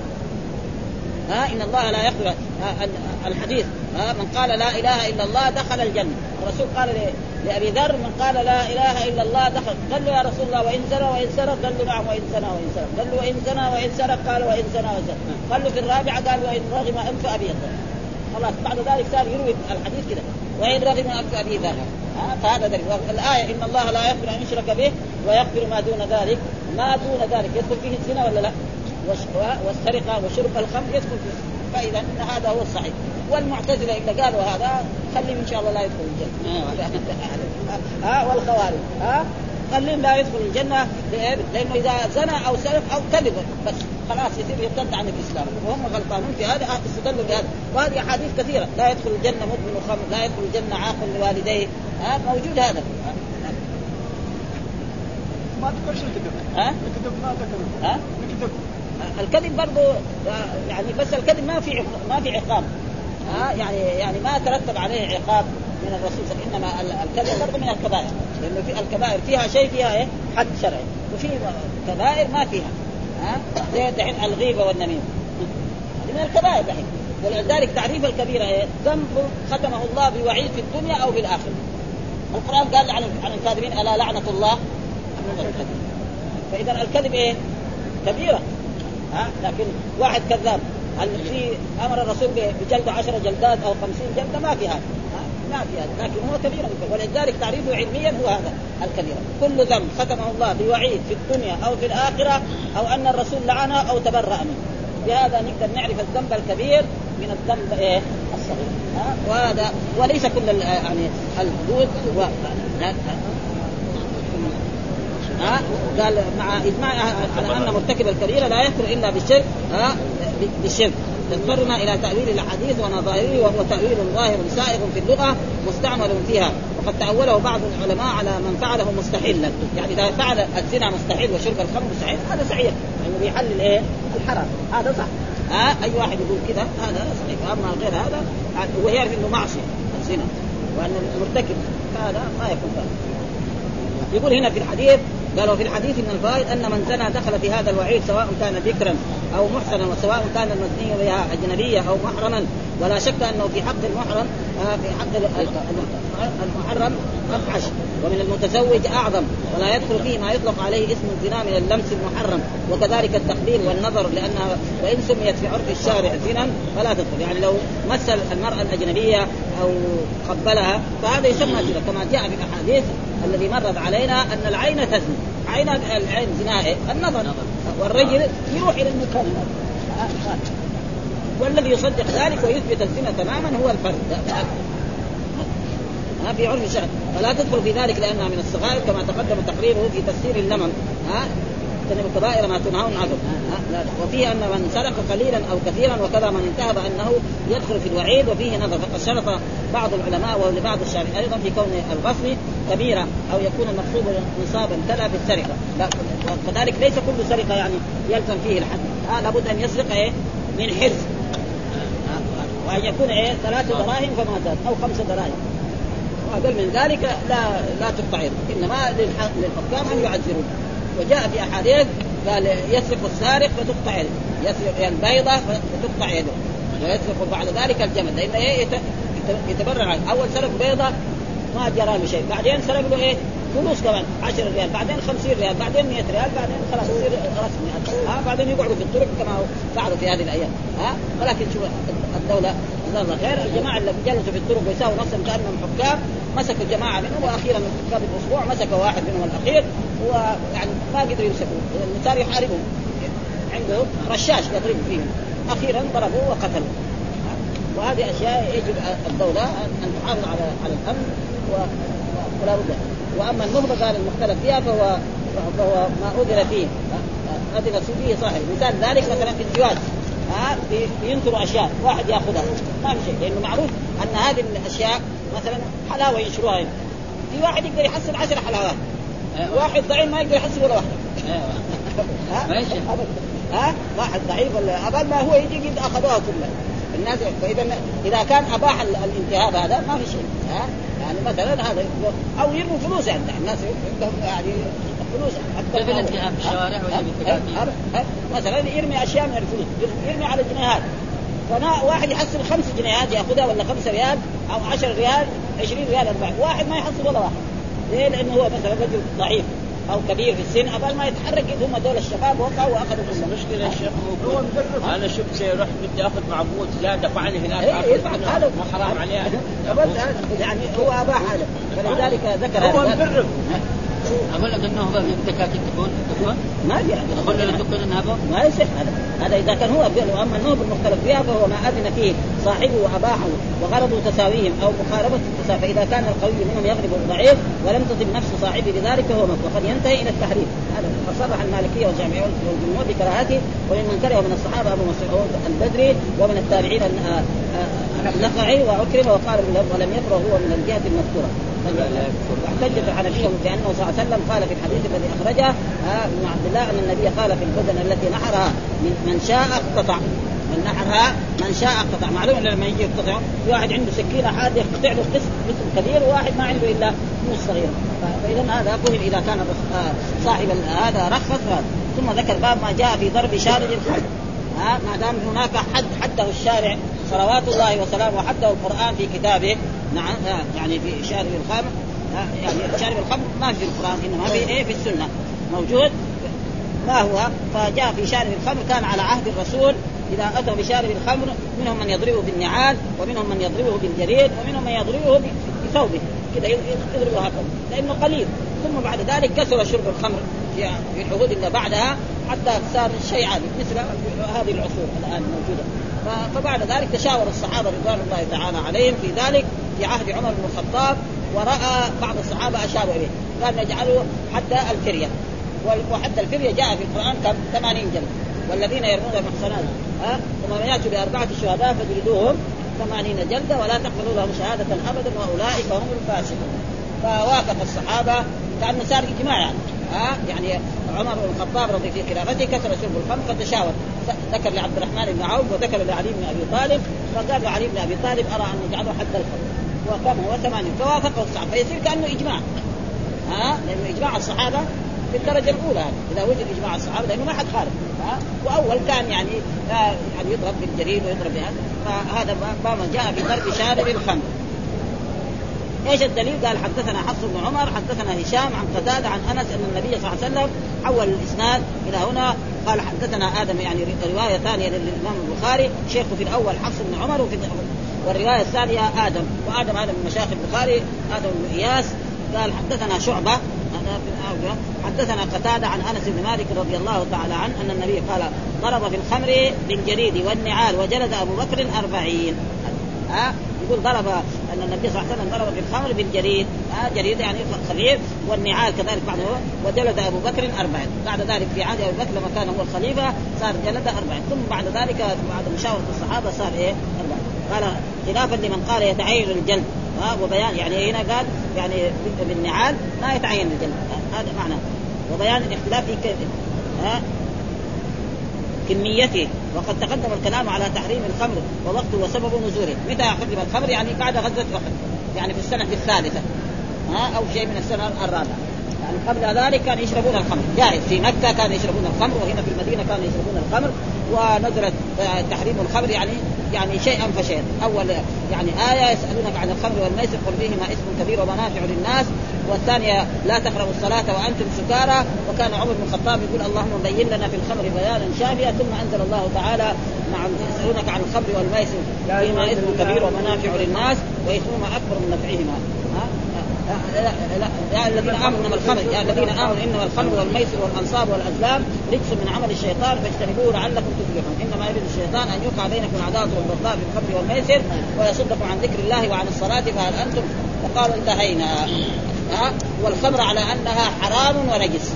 ها إن الله لا يغفر الحديث. ها من قال لا إله إلا الله دخل الجنة. الرسول قال لأبي ذر من قال لا إله إلا الله دخل. قال له يا رسول الله وإن زنى وإن سرق؟ قال له نعم وإن زنى وإن سرق. قال له وان زنى وإن سرق قال وإن زنى وإن سرق. قال له في الرابعة قال وإن رغم أنف أبي ذر. خلاص بعد ذلك صار يروي الحديث كذا وإن رغم انف ابي ذر فهذا دليل. الايه إن الله لا يغفر أن يشرك به ويغفر ما دون ذلك. ما دون ذلك يدخل فيه الزنا ولا لا؟ والسرقة وشرب الخمر يدخل فيه. فإذا ان هذا هو الصحيح. والمعتزلة إذا قالوا هذا خليهم إن شاء الله لا يدخل الجنة. ها والخوارج ها خليهم لا يدخل الجنة لأنه إذا زنى أو سرق أو كذب بس. خلاص يصير يرتد عن الإسلام. وهم غلطانون في هذا استدلوا بهذا. وهذه أحاديث كثيرة. لا يدخل الجنة مدمن خمر لا يدخل الجنة عاق لوالديه. ها موجود هذا. ما ذكر شيء الكذب ها؟ الكذب ما ذكر ها؟ الكذب. الكذب برضه يعني بس الكذب ما في ما في عقاب. ها يعني يعني ما ترتب عليه عقاب من الرسول صلى الله عليه وسلم. إنما الكذب برضه من الكبائر. لأنه في الكبائر فيها شيء فيها إيه؟ حد شرعي. وفي كبائر ما فيها. ها؟ زي دحين الغيبة والنميمة. من الكبائر دحين. ولذلك تعريف الكبيرة إيه؟ ذنب ختمه الله بوعيد في الدنيا أو في الآخرة. القرآن قال عن عن الكاذبين ألا لعنة الله؟ فإذا الكذب إيه؟ كبيرة. ها؟ لكن واحد كذاب. هل في أمر الرسول بجلد عشر جلدات أو خمسين جلدة؟ ما في هذا. ما في هذا. لكن هو كبيرة ولذلك تعريفه علميا هو هذا الكبيرة كل ذنب ختمه الله بوعيد في الدنيا أو في الآخرة أو أن الرسول لعنه أو تبرأ منه. بهذا نقدر نعرف الذنب الكبير من الذنب إيه؟ الصغير. ها؟ وهذا وليس كل يعني الحدود و... ها؟ قال مع إجماع على أن مرتكب الكبيره لا يكفر إلا بالشرك. ها؟ بالشرك. تضطرنا إلى تأويل الاحاديث ونظائره وهو تأويل ظاهر سائغ في اللغة مستعمل فيها. وقد تأوله بعض العلماء على من فعله مستحيلا يعني إذا فعل الزنا مستحيل وشرب الخمر مستحيل هذا صحيح. يعني بيحلل إيه الحرام. هذا صح. ها؟ أي واحد يقول كذا هذا صحيح. أما غير هذا هو يعرف إنه معصية الزنا وأن المرتكب هذا ما يكون فعلا يقول هنا في الحديث قال وفي الحديث من الفائد أن من زنى دخل في هذا الوعيد سواء كان ذكرا أو محسنا وسواء كان المزني بها اجنبيه أو محرما. ولا شك أنه في حق المحرم آه، في حق المحرم أفحش ومن المتزوج أعظم ولا يدخل فيه ما يطلق عليه اسم الزنا من اللمس المحرم وكذلك التقبيل والنظر لأنها وإن سميت في عرف الشارع زنا فلا تدخل. يعني لو مس المرأة الأجنبية أو قبلها فهذا يسمى زنا. كما جاء في الأحاديث الذي مرت علينا أن العين تزني. عين العين زنا؟ النظر. والرجل يروح إلى المكلف. والذي يصدق ذلك ويثبت الزنا تماما هو الفرد. ها في عرف الشرع فلا تدخل في ذلك لأنها من الصغائر كما تقدم تقريره في تفسير اللمم ها؟ اجتنبوا الكبائر ما تنهون عنه. وفيه أن من سرق قليلا أو كثيرا وكذا من انتهب انه يدخل في الوعيد وفيه نظر فقد شرط بعض العلماء ولبعض الشافعيين أيضا في كون الغصب كبيره أو يكون المقصود نصابا تلا في السرقة. لا. وكذلك ليس كل سرقة يعني يلزم فيه الحد. آه لابد أن يسرق إيه؟ من حرز. وأن يكون إيه؟ ثلاث دراهم فما زاد أو خمس دراهم. وأقل من ذلك لا لا تقطع إنما للحكام أن يعذرون وجاء في أحاديث قال يسرق السارق فتقطع يده يسرق البيضة فتقطع يده ويسرق بعد ذلك الجمل. لأن إيه؟ يتبرع. أول سرق بيضة ما جرى له شيء. بعدين سرق له إيه؟ فلوس كمان. 10 ريال. بعدين 50 ريال. بعدين 100 ريال. بعدين خلاص يصير رسمي ها؟ بعدين يقعدوا في الطرق كما فعلوا في هذه الأيام. ها؟ ولكن شوف الدولة جزاه الله خير. الجماعة اللي جلسوا في الطرق ويساووا نفسهم كأنهم حكام مسكوا جماعة منهم وأخيرا قبل أسبوع مسكوا واحد منهم الأخير ويعني ما قدروا يمسكوه. صار يحاربهم عنده رشاش يضرب فيهم. أخيرا ضربوه وقتلوه. وهذه أشياء يجب الدولة أن تحافظ على على الأمن ولا بد. وأما النهبه قال المختلف فيها فهو فهو ما اذن فيه. اذن فيه صاحب. مثال ذلك مثلا في الزواج ها بينكروا أشياء. واحد يأخذها. ما في شيء. لأنه معروف أن هذه الأشياء مثلا حلاوة ينشروها هنا. في واحد يقدر يحصل عشر حلاوات. واحد ضعيف ما يقدر يحصل ولا واحدة ها؟ ها؟ واحد ضعيف ولا ابد ما هو يجي قد أخذوها كلها. الناس فإذا إذا كان أباح الانتهاب هذا ما في شيء. ها؟ يعني مثلا هذا أو يرموا فلوس يعني الناس عندهم يعني فلوس حتى في الانتهاب في الشوارع ولا مثلا يرمي أشياء من الفلوس. يرمي على الجنيهات واحد يحصل خمس جنيهات يأخذها ولا خمسة ريال أو 10 ريال 20 ريال أربعة. واحد ما يحصل ولا واحد. ليه؟ لأنه هو مثلا رجل ضعيف أو كبير في السن قبل ما يتحرك هم دول الشباب وقعوا وأخذوا كل المشكلة يا شيخ أنا شفت يروح بدي أخذ مع ابوه لا دفعني هناك إيه يدفع. هذا حرام عليه. يعني هو اباح هذا فلذلك ذكر هو مبرر أقول لك إنه هو التكاتك تكون تكون ما في يقول لنا تكون النهبه ما يصح هذا. هذا إذا كان هو وأما النهب المختلف فيها فهو ما أذن فيه صاحبه وأباحه وغرض تساويهم أو مخالفة التساوي. فإذا كان القوي منهم يغلب الضعيف ولم تصب نفس صاحبه بذلك فهو وقد ينتهي إلى التحريم. هذا صرح المالكية والجامعية والجمهور بكراهته وممن كره من الصحابة أبو مسعود البدري ومن التابعين النخعي وعكرمة وقال ولم يكره هو من الجهة المذكورة. واحتج الحنفيه بأنه صلى الله عليه وسلم قال في الحديث الذي أخرجه ابن عبد الله أن النبي قال في البدن التي نحرها من شاء اقتطع. من نحرها من شاء اقتطع. معلوم لما يجي يقتطع. في واحد عنده سكينة حاد يقطع له قسم قسم كبير وواحد ما عنده إلا نص صغير. فإذا هذا فهم إذا كان صاحب هذا رخص. ثم ذكر باب ما جاء في ضرب شارد الحد ها ما دام هناك حد حده الشارع صلوات الله وسلامه حده القرآن في كتابه. نعم يعني في شارب الخمر. يعني شارب الخمر ما في القرآن إنما في إيه؟ في السنة. موجود. ما هو؟ فجاء في شارب الخمر كان على عهد الرسول. إذا اتوا بشارب الخمر منهم من يضربه بالنعال ومنهم من يضربه بالجريد ومنهم من يضربه بثوبه. كذا يضربه هكذا. لأنه قليل. ثم بعد ذلك كثر شرب الخمر في العهود اللي بعدها حتى صار شيء عادي مثل هذه العصور الآن موجودة. فبعد ذلك تشاور الصحابة رضوان الله تعالى عليهم في ذلك في عهد عمر بن الخطاب ورأى بعض الصحابة اشاروا إليه قال نجعله حتى الفرية. وحتى الفرية جاء في القرآن كم؟ 80 جلد. والذين يرمون المحصنات ها؟ ثم يأتوا بأربعة شهداء فجلدوهم ثمانين جلده ولا تقبلوا لهم شهادة ابدا وأولئك هم الفاسقون. فوافق الصحابة كانه صار اجماع يعني ها؟ يعني عمر بن الخطاب رضي في خلافته كثر شرب الخمر فتشاور ذكر لعبد الرحمن بن عوف وذكر لعلي بن أبي طالب فقال علي بن أبي طالب أرى أن نجعله حد الخمر وقام هو ثمانين فوافقه الصحابة. فيصير كأنه إجماع. ها؟ لأنه إجماع الصحابة في الدرجة الأولى. إذا وجد إجماع الصحابة لأنه ما حد خالف. ها؟ وأول كان يعني يعني يضرب بالجريد ويضرب بهذا. فهذا ما جاء في ضرب شارب الخمر إيش الدليل؟ قال حدثنا حفص بن عمر حدثنا هشام عن قتادة عن أنس أن النبي صلى الله عليه وسلم حول الإسناد إلى هنا. قال حدثنا آدم يعني رواية ثانية للإمام البخاري شيخه في الأول حفص بن عمر وفي والرواية الثانية آدم وآدم هذا من مشايخ البخاري آدم بن إياس. قال حدثنا شعبة حدثنا قتادة عن أنس بن مالك رضي الله تعالى عنه أن النبي قال ضرب في الخمر بالجريد والنعال وجلد أبو بكر أربعين. ها؟ يقول ضرب أن النبي صلى الله عليه وسلم ضرب في الخمر بالجريد. ها؟ جريد يعني خفيف والنعال كذلك بعد وجلد أبو بكر أربعين بعد ذلك في عهد ابي بكر لما كان هو الخليفة صار جلد أربعين ثم بعد ذلك بعد مشاورة الصحابة صار إيه؟ أربعين قال خلافا لمن قال يتعين الجلد. ها؟ وبيان يعني هنا قال يعني بالنعال ما يتعين الجلد. هذا معنى. وبيان الاختلاف في كيف ها؟ كميته. وقد تقدم الكلام على تحريم الخمر ووقته وسبب نزوله. متى حرم الخمر؟ يعني بعد غزوة أحد. يعني في السنة الثالثة. ها؟ أو شيء من السنة الرابعة. قبل ذلك كانوا يشربون الخمر. جائز في مكة كانوا يشربون الخمر وهنا في المدينة كانوا يشربون الخمر ونزلت تحريم الخمر يعني يعني شيئا فشيئا. أول يعني آية يسألونك عن الخمر والميسر قل فيهما اسم كبير ومنافع للناس. والثانية لا تقربوا الصلاة وأنتم سكارى. وكان عمر بن الخطاب يقول اللهم بين لنا في الخمر بيانا شافيا ثم أنزل الله تعالى نعم يسألونك عن الخمر والميسر فيهما اسم كبير ومنافع للناس واثمهما أكبر من نفعهما. يا الذين امنوا انما الخمر يا الذين امنوا انما الخمر والميسر والانصاب والازلام رجس من عمل الشيطان فاجتنبوه لعلكم تفلحون انما يريد الشيطان ان يوقع بينكم العداوه والبغضاء في الخمر والميسر ويصدكم عن ذكر الله وعن الصلاه فهل أنتم فقالوا انتهينا ها والخمر على انها حرام ونجس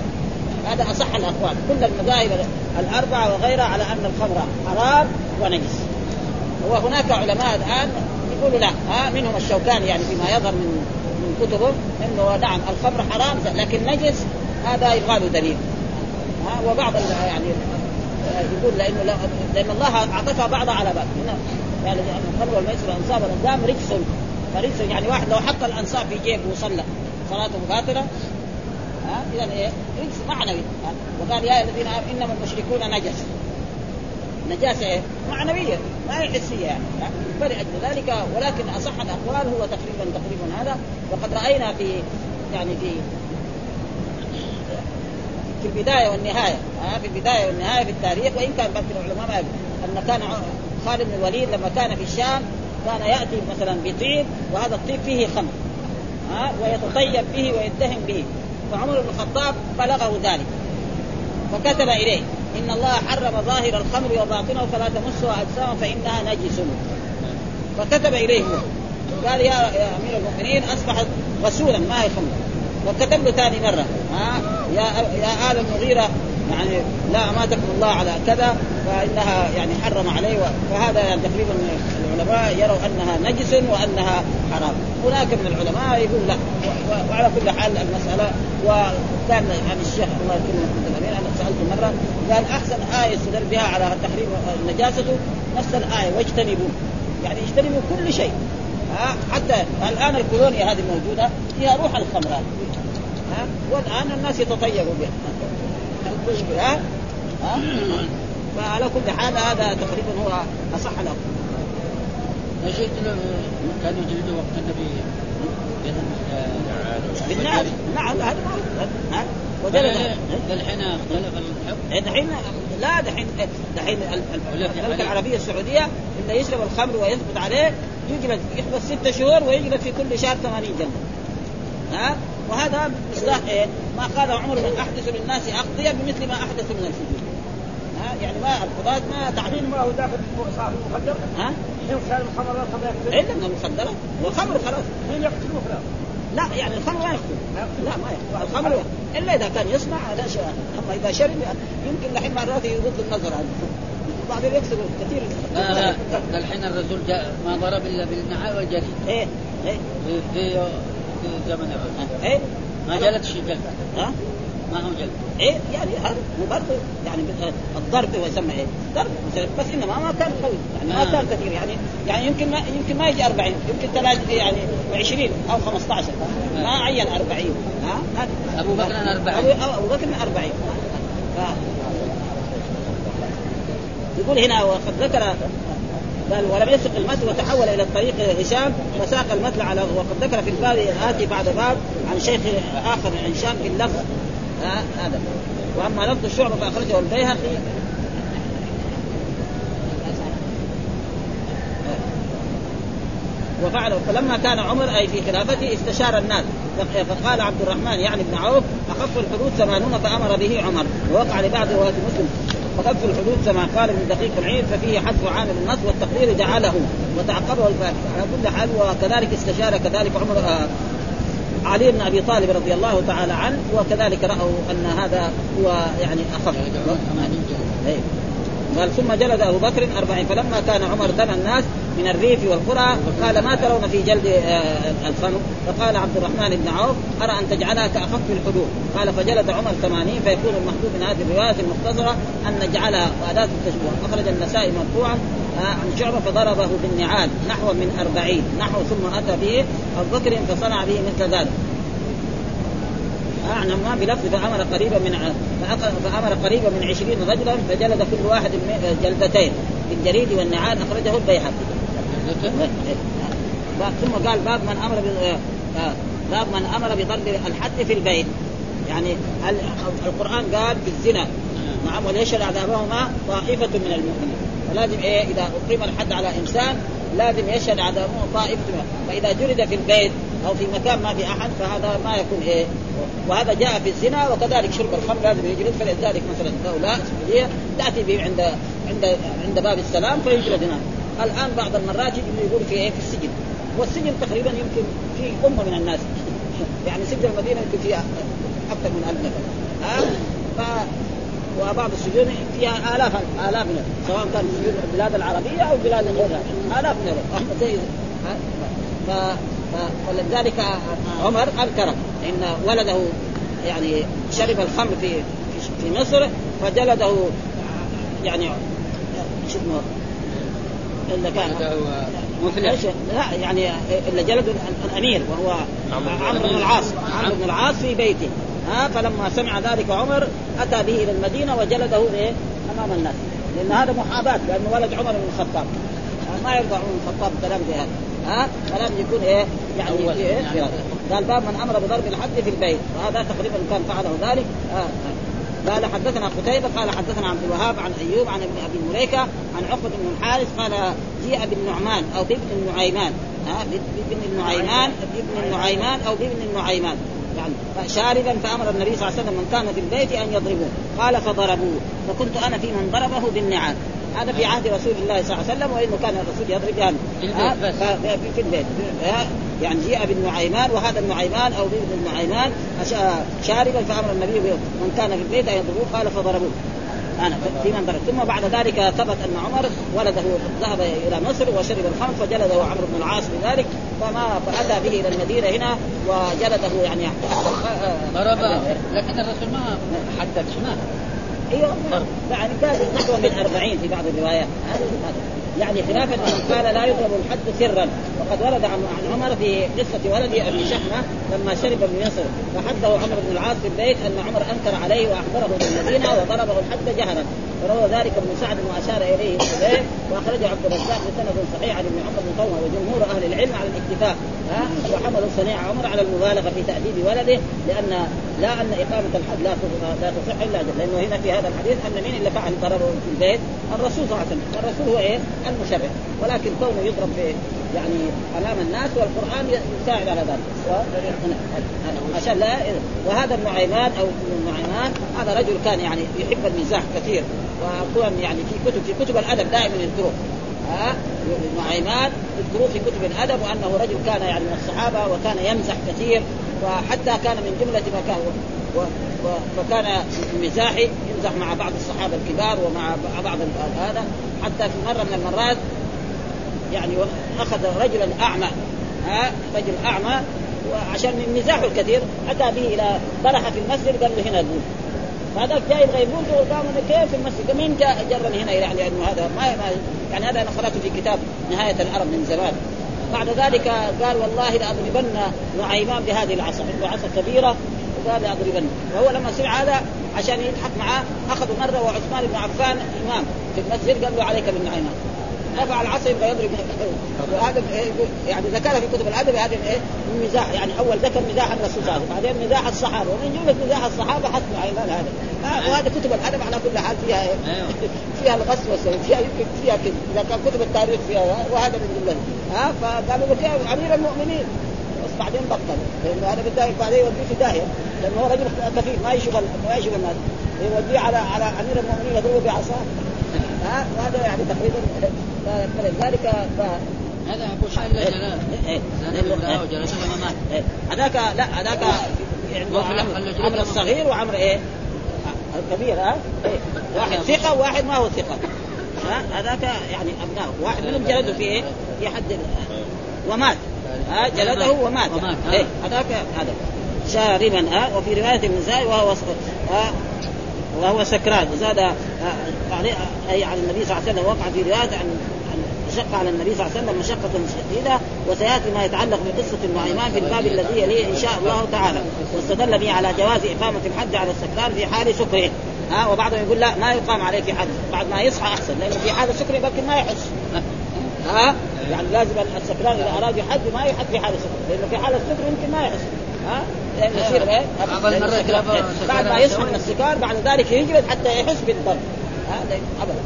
هذا اصح الاقوال كل المذاهب الاربعه وغيرها على ان الخمر حرام ونجس وهناك علماء الان يقولوا لا ها منهم الشوكاني يعني فيما يظهر من من كتبه إنه نعم الخمر حرام لكن نجس هذا يقال دليل. ها وبعض يعني يقول لأنه لأن الله عطفها بعضها على بعض. يعني الخمر والميسر والأنصاب والازلام رجس. فرجس يعني واحد لو حط الأنصاب في جيبه وصلى صلاته باطلة ها اذا إيه رجس معنوي. وقال يا الذين آمنوا انما المشركون نجس. نجاسه إيه؟ معنوية ما هي حسية. يعني فلأجل ذلك ولكن أصح الأقوال هو تقريبا تقريبا هذا. وقد رأينا في يعني في في البداية والنهاية. ها في البداية والنهاية في التاريخ وإن كان بعض العلماء ما أن كان خالد بن الوليد لما كان في الشام كان يأتي مثلا بطيب وهذا الطيب فيه خمر. ها ويتطيب به ويتهم به. فعمر بن الخطاب بلغه ذلك. فكتب إليه. إن الله حرم ظاهر الخمر وباطنه فلا تمسوا اجسامه فإنها نجس. فكتب اليه هو قال يا أمير المؤمنين اصبحت رسولا ما هي خمر. وكتب له ثاني مرة. ها؟ يا يا آل المغيرة يعني لا اماتكم الله على كذا فإنها يعني حرم عليه فهذا يعني تقريبا العلماء يروا أنها نجس وأنها حرام. هناك من العلماء يقول لا وعلى كل حال المسألة وكان يعني الشيخ الله يكرمه الأمير أنا سألته مرة قال أحسن آية استدل بها على تحريم النجاسة نفس الآية واجتنبوا. يعني اجتنبوا كل شيء. حتى الآن الكولونيا هذه الموجوده هي روح الخمر ها والآن الناس يتطيبوا بها. المشكلة ها؟ ها؟ فعلى كل حال هذا تقريبا هو أصح ما شئت كانوا يجلدوا وقت النبي. بالنار نعم هذا وجلد. الحين اختلف الحكم دحين لا دحين دحين المملكة العربية السعودية اللي يشرب الخمر ويثبت عليه يجلد يحبس ست شهور ويجلد في كل شهر 80 جلده ها؟ وهذا مصداق إيه؟ ما قاله عمر من أحدث للناس أقضية بمثل ما أحدث من الفجور. ها؟ يعني ما القضاة ما تعليم ما هو داخل صاحب المخدر ها؟ حين كان الخمر لا الخمر يقتل. إلا من المخدرات والخمر خلاص. مين يقتلوه لا لا يعني الخمر ما يقتل لا ما يقتل الخمر إلا إذا كان يصنع هذا شيء. أما إذا شرب يمكن الحين مرات يغض النظر عنه. بعدين يكسب كثير. لا لا الحين الرسول جاء ما ضرب إلا بالنعال والجري. إيه إيه. في زمن الرسول إيه؟ ما جلد شيء جلد ها؟ ما هو جلد إيه؟ يعني هذا مو برضه يعني الضرب هو يسمى إيه؟ ضرب. بس إنما ما كان قوي. يعني ما آه. كان كثير. يعني يعني يمكن ما يمكن ما يجي 40 يمكن ثلاث يعني 20 أو 15 ما عين 40 ها؟ هذا. أبو بكر 40. أبو- أبو بكر 40 ف- يقول هنا وقد ذكر قال ولم يسق المتن وتحول إلى الطريق هشام فساق المتن على وقد ذكر في الباب الاتي بعد باب عن شيخ آخر هشام في اللفظ. ها هذا. وأما لفظ الشعب فأخرجه البيهقي. وفعل فلما كان عمر أي في خلافته استشار الناس فقال عبد الرحمن يعني بن عوف أخف الحدود ثمانون فأمر به عمر. ووقع لبعض رواة مسلم. فخف الحدود كما قال ابن دقيق العيد ففيه حذف عامل النص والتقدير جعله وتعقبه الفاتح. على كل حال وكذلك استشار كذلك عمر آه علي بن أبي طالب رضي الله تعالى عنه وكذلك رأوا أن هذا هو يعني أخف. 80 جلد. قال ثم جلد أبو بكر أربعين فلما كان عمر دنا الناس من الريف والقرى قال ما ترون في جلد آه، الخنو فقال عبد الرحمن بن عوف أرى أن تجعلها كاخف الحدود. قال فجلد عمر ثمانين فيكون المحدود من هذه الروايات المختصرة أن نجعلها وأداة التشبيه. أخرج النسائي مرفوعا آه، عن شعبة فضربه بالنعال نحو من أربعين نحو ثم أتى به أبو بكر فصنع به مثل ذلك. أعنى ما بلفظ فأمر قريبا من فأمر قريبا من عشرين رجلا فجلد كل واحد جلدتين بالجريد والنعال أخرجه البيهقي. ثم قال باب من أمر ب- آه، باب من أمر بضرب الحد في البيت. يعني ال- القرآن قال بالزنا. نعم وليشهد عذابهما طائفة من المؤمنين؟ فلازم إيه إذا أقيم الحد على إنسان لازم يشهد عذابه طائفة منه فإذا جلد في البيت أو في مكان ما في أحد فهذا ما يكون إيه وهذا جاء في الزنا وكذلك شرب الخمر لازم يجلد فلذلك مثلا دوله سعوديه تأتي به عند عند عند باب السلام فيجلد هناك. الآن بعض المرات يجي يقول في إيه؟ في السجن. والسجن تقريبا يمكن في أمة من الناس. يعني سجن المدينة يمكن فيها أكثر من 1000 نفر. ها؟ ف وبعض السجون فيها آلاف آلاف من سواء كان سجون البلاد العربية أو البلاد غيرها. آلاف من زي؟ ف... ف... فلذلك عمر انكر إن ولده يعني شرب الخمر في في, مصر فجلده يعني شو اسمه؟ إلا كان مفلح لا يعني اللي جلد الأمير وهو عمرو بن العاص عمرو بن العاص في بيته. ها فلما سمع ذلك عمر أتى به إلى المدينة وجلده إيه؟ أمام الناس. لأن هذا محاباة لأنه ولد عمر بن الخطاب. ما يرضى عمر بن الخطاب كلام زي هذا. ها فلازم يكون إيه يعني أول. إيه؟ يعني. قال باب من أمر بضرب الحد في البيت وهذا تقريبا كان فعله ذلك. آه. قال حدثنا قتيبة قال حدثنا عبد الوهاب عن أيوب عن ابن أبي مليكة عن عقبة بن الحارث قال جيء بالنعمان أو بابن النعيمان ها بابن النعيمان بابن النعيمان أو بابن النعيمان يعني شاربا فأمر النبي صلى الله عليه وسلم من كان في البيت أن يضربوه. قال فضربوه فكنت أنا في من ضربه بالنعال. هذا في عهد رسول الله صلى الله عليه وسلم وإنه كان الرسول يضرب يعني في البيت في البيت؟ يعني جيء بالنعيمان وهذا النعيمان أو ابن النعيمان شاربا فأمر النبي من كان في البيت أن يضربوه قال فضربوه. أنا في من ضرب. ثم بعد ذلك ثبت أن عمر ولده ذهب إلى مصر وشرب الخمر فجلده عمرو بن العاص بذلك. فما فأتى به إلى المدينة هنا وجلده يعني. ضرب لكن الرسول ما حدد شنو أيوه. يعني كان نحو من 40 في بعض الروايات. يعني خلافا لمن قال لا يضرب الحد سرا. وقد ورد عن عمر في قصة ولده أبي شحمة لما شرب من مصر فحده عمرو بن العاص في البيت أن عمر أنكر عليه وأخبره بالمدينة وضربه الحد جهرا. وروى ذلك ابن سعد واشار إليه الزبير وأخرجه عبد الرزاق بسند صحيح عن ابن عمر بن وجمهور أهل العلم على الاكتفاء وحملوا صنيع عمر على المبالغة في تأديب ولده لأن لا أن إقامة الحد لا لا تصح إلا لأنه هنا في هذا الحديث أن مين اللي فعل ضربه في البيت؟ الرسول صلى الله عليه وسلم، الرسول هو إيه؟ المشرع. ولكن كونه يضرب في يعني أمام الناس والقرآن يساعد على ذلك. عشان لا وهذا النعيمان أو النعيمان هذا رجل كان يعني يحب المزاح كثير. وكون يعني في كتب في كتب الأدب دائما يذكروه. ها؟ نعيمان يذكروه في كتب الأدب وأنه رجل كان يعني من الصحابة وكان يمزح كثير. وحتى كان من جملة ما كان و و فكان مزاحي يمزح مع بعض الصحابة الكبار ومع بعض هذا. حتى في مرة من المرات يعني أخذ رجلا أعمى ها رجل أعمى وعشان من مزاحه الكثير أتى به إلى طرح في المسجد قال له هنا قول هذاك جاي يبغى يقول قام كيف في المسجد؟ مين جرني هنا يعني لأنه هذا ما, ما يعني هذا أنا قرأته في كتاب نهاية العرب من زمان. بعد ذلك قال والله لأضربن نعيمان بهذه العصا عنده عصا كبيرة وقال لأضربن. وهو لما سمع هذا عشان يضحك معاه اخذوا مرة وعثمان بن عفان إمام في المسجد قال له عليك بالنعيمان رفع العصا يبغى يضرب. وهذا يعني ذكر في كتب الأدب هذا إيه؟ مزاح يعني أول ذكر مزاح الرسول صلى الله عليه وسلم. بعدين مزاح الصحابة. ومن جملة مزاح الصحابة حسب عيمان هذا. وهذا كتب الأدب على كل حال فيها إيه؟ فيها الغص والسلم فيها يمكن فيها كذب إذا كان كتب التاريخ فيها وهذا من جملة. ها؟ فقالوا له أمير المؤمنين. بس بعدين بطل لأنه هذا بالداهيه بعدين يوديه في داهية. لأنه هو رجل كفيف ما يشغل ما يشغل الناس. يوديه على على أمير المؤمنين يضربه بعصاه. ها؟ وهذا يعني تقريبا فلذلك ف... هذا أبو شعيب لا جلال. هذاك لا هذاك عمرو الصغير وعمرو إيه؟ الكبير ها؟ إيه؟ واحد ثقة وواحد ما هو ثقة. هذاك يعني ابناء واحد منهم جلده في إيه؟ في حد ومات. ها؟ جلده ومات. إيه؟ هذاك هذا. شاربا ها؟ وفي رواية النساء وهو وهو سكران. وزاد أي عن النبي صلى الله عليه وسلم. وقع في رواية عن شق على النبي صلى الله عليه وسلم مشقة شديدة وسيأتي ما يتعلق بقصة النعيمان في الباب الذي يليه إن شاء الله تعالى. واستدل به على جواز إقامة الحد على السكران في حال سكره ها وبعضهم يقول لا ما يقام عليه في حد. بعد ما يصحى أحسن لأنه في حال سكره يمكن ما يحس. ها؟ يعني لازم السكران إذا أراد يحد ما يحد في حال سكره لأنه في حال السكر يمكن ما يحس. ها؟ لأن يصير إيه؟ بعد ما يصحى من السكار بعد ذلك يجلد حتى يحس بالضرب. هذا ابدا.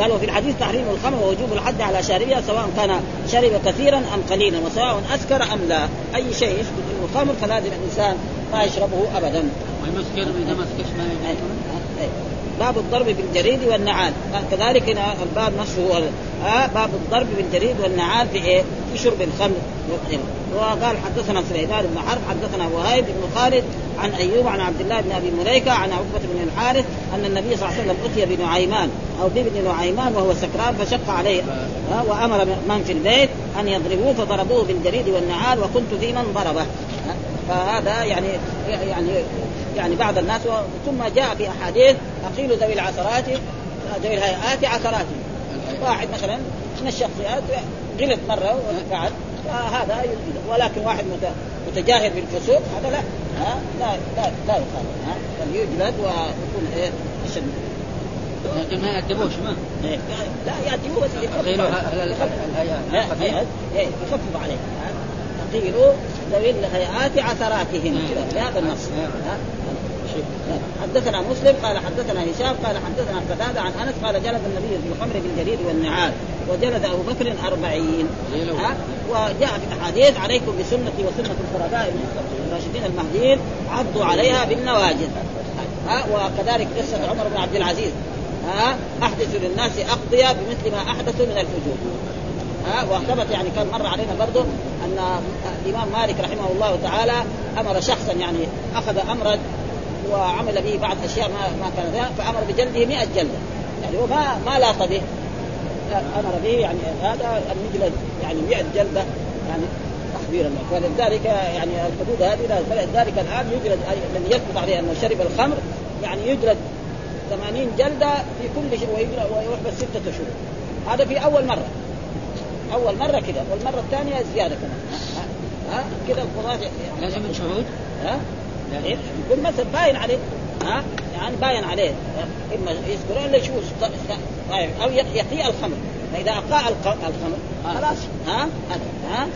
قال وفي الحديث تحريم الخمر ووجوب الحد على شاربها سواء كان شرب كثيرا أم قليلا وسواء أسكر أم لا. أي شيء يثبت إنه خمر فلازم الإنسان ما يشربه ابدا. والمسكر إذا ما باب الضرب بالجريد والنعال. كذلك الباب نفسه هو آه باب الضرب بالجريد والنعال في إيه؟ في شرب الخمر. وقال حدثنا سليمان بن حرب حدثنا وهيب بن خالد عن أيوب عن عبد الله بن أبي مليكة عن عقبة بن الحارث أن النبي صلى الله عليه وسلم أتي بنعيمان أو بابن نعيمان وهو سكران فشق عليه. آه وأمر من في البيت أن يضربوه فضربوه بالجريد والنعال وكنت في من ضربه. فهذا يعني يعني يعني بعض الناس ثم جاء في أحاديث اقيل ذوي العثرات ذوي الهيئات عثرات واحد مثلا من الشخصيات غلط مرة وفعل فهذا ولكن واحد متجاهر بالفسوق هذا لا. ها؟ لا لا لا يقال ها؟ بل يجلد ويكون إيه؟ أشد. لكن ما يأدبوش ما؟ إيه. لا يأدبوه بس يخفف يخفف. عليه. قيلوا ذوي الهيئات عثراتهم. كذا بهذا النص. حدثنا مسلم قال حدثنا هشام قال حدثنا قتادة عن أنس قال جلد النبي في الخمر بالجريد والنعال وجلد أبو بكر أربعين. ها؟ وجاء في الأحاديث عليكم بسنتي وسنة الخلفاء الراشدين المهديين عضوا عليها بالنواجذ. ها؟ وكذلك قصة عمر بن عبد العزيز. ها؟ احدثوا للناس اقضيه بمثل ما احدثوا من الفجور. ها؟ وثبت يعني كان مر علينا برضه أن الإمام مالك رحمه الله تعالى أمر شخصا يعني أخذ امرا وعمل به بعض أشياء ما ما كان فأمر بجلده 100 جلدة. يعني هو ما ما لاق به. أمر به يعني هذا المجلد يعني 100 جلدة يعني تخبيرا ولذلك يعني الحدود هذه فلذلك الآن يجلد الذي يثبت عليه أنه شرب الخمر يعني يجلد 80 جلدة في كل شيء ويحبس ستة شهور. هذا في أول مرة. أول مرة كذا والمرة الثانية زيادة كمان. ها؟ كذا القضاة لازم من شهود؟ ها؟ يعني يكون مثلا باين عليه. ها؟ يعني باين عليه. إما يسكر إلا يشوف طيب. أو يقيء الخمر. فإذا أقاء الخمر خلاص. ها؟ ها؟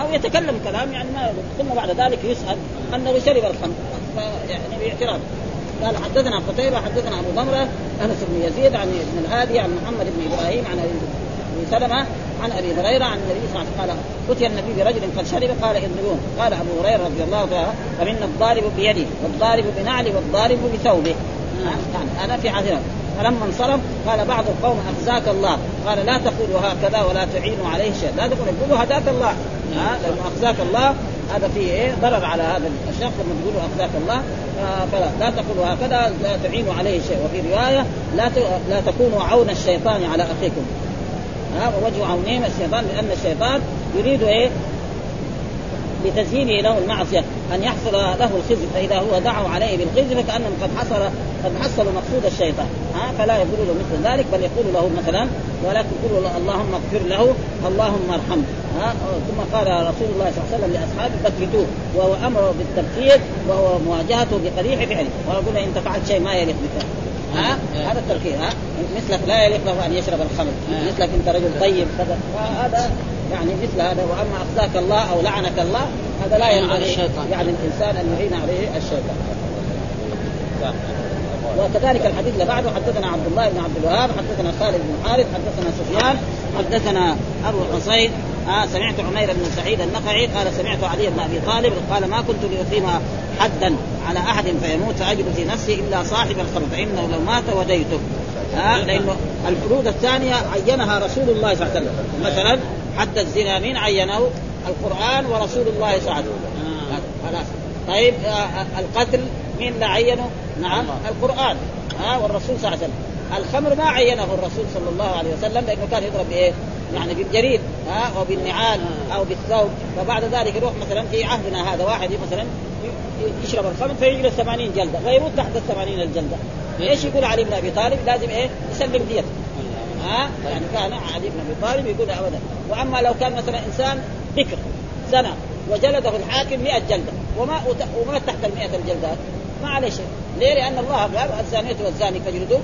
أو يتكلم كلام يعني ما ثم بعد ذلك يسأل أنه شرب الخمر. يعني باعتراف قال حدثنا قتيبة حدثنا أبو ضمرة أنس بن يزيد عن ابن الهادي عن محمد بن إبراهيم عن أبي سلمة عن أبي هريرة عن النبي صلى الله عليه وسلم. قال أتي النبي برجل قد شرب. قال اضربوه قال أبو هريرة رضي الله عنه فمنا الضارب بيده والضارب بنعله والضارب بثوبه. أنا في عهدنا فلما انصرف قال بعض القوم أخزاك الله. قال لا تقولوا هكذا ولا تعينوا عليه شيء. لا تقولوا قولوا هداك الله. لأنه أخزاك الله. هذا فيه إيه؟ ضرر على هذا الشخص لما تقولوا أخزاك الله. فلا. لا تقولوا هكذا لا تعينوا عليه شيء. وفي رواية لا لا تكونوا عون الشيطان على أخيكم. ها ووجه عونين الشيطان لأن الشيطان يريد إيه؟ لتزيينه له المعصية أن يحصل له الخزي فإذا هو دعوا عليه بالخزي فكأنهم قد حصل قد حصلوا مقصود الشيطان ها فلا يقولوا له مثل ذلك بل يقول له مثلا ولكن يقولوا له اللهم اغفر له اللهم ارحمه ها ثم قال رسول الله صلى الله عليه وسلم لأصحابه بكتوه وهو أمره بالتبكير وهو مواجهته بقبيح فعله ويقول انت فعلت شيء ما يليق بك. ها؟ هذا التركيز ها؟ مثلك لا يليق له أن يشرب الخمر. مثلك أنت رجل طيب كذا هذا يعني مثل هذا وأما اخزاك الله أو لعنك الله هذا لا ينبغي يعني الإنسان أن يعين عليه الشيطان. وكذلك الحديث اللي بعده حدثنا عبد الله بن عبد الوهاب حدثنا خالد بن حارث حدثنا سفيان حدثنا أبو حسين آه سمعت عمير بن سعيد النخعي قال سمعت علي بن أبي طالب قال ما كنت لأقيم حدا على أحد فيموت فاجد في نفسي إلا صاحب الخمر فإنه لو مات وديته آه لأنه الفروض الثانية عينها رسول الله صلى الله عليه وسلم مثلا حد الزنا مين عينه؟ القرآن ورسول الله صلى الله عليه وسلم آه. خلاص طيب آه, آه، القتل مين اللي عينه؟ نعم القرآن ها آه والرسول صلى الله عليه وسلم الخمر ما عينه الرسول صلى الله عليه وسلم لأنه كان يضرب بإيه؟ يعني بالجريد ها؟ أو بالنعال أو بالثوب. فبعد ذلك يروح مثلا في عهدنا هذا واحد مثلا يشرب الخمر فيجلس 80 جلدة فيموت تحت ال 80 الجلدة. إيش يقول علي بن أبي طالب؟ لازم إيه؟ يسلم ديته. ها؟ يعني كان علي بن أبي طالب يقول ابدا. وأما لو كان مثلا إنسان بكر زنى وجلده الحاكم 100 جلدة وما وما تحت ال 100 الجلدات ما عليه شيء. ليه؟ لأن الله قال الزانية والزاني فاجلدوا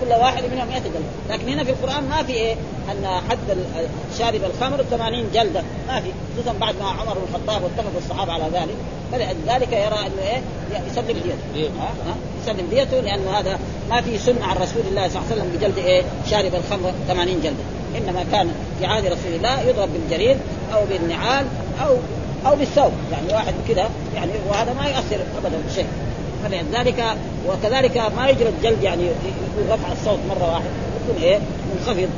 كل واحد منهم 100 جلده، لكن هنا في القرآن ما في إيه؟ أن حد شارب الخمر 80 جلدة، ما في، خصوصا بعد ما عمر بن الخطاب واتفق الصحابة على ذلك، فلذلك يرى إنه إيه؟ يسلم ديته، ها؟ ها؟ يسلم ديته لأنه هذا ما في سنة عن رسول الله صلى الله عليه وسلم بجلد إيه؟ شارب الخمر 80 جلدة، إنما كان في عهد رسول الله يضرب بالجريد أو بالنعال أو أو بالثوب، يعني واحد كذا يعني وهذا ما يؤثر ابدا بشيء. فلذلك وكذلك ما يجرى الجلد يعني يكون رفع الصوت مرة واحدة. يكون إيه؟ منخفض.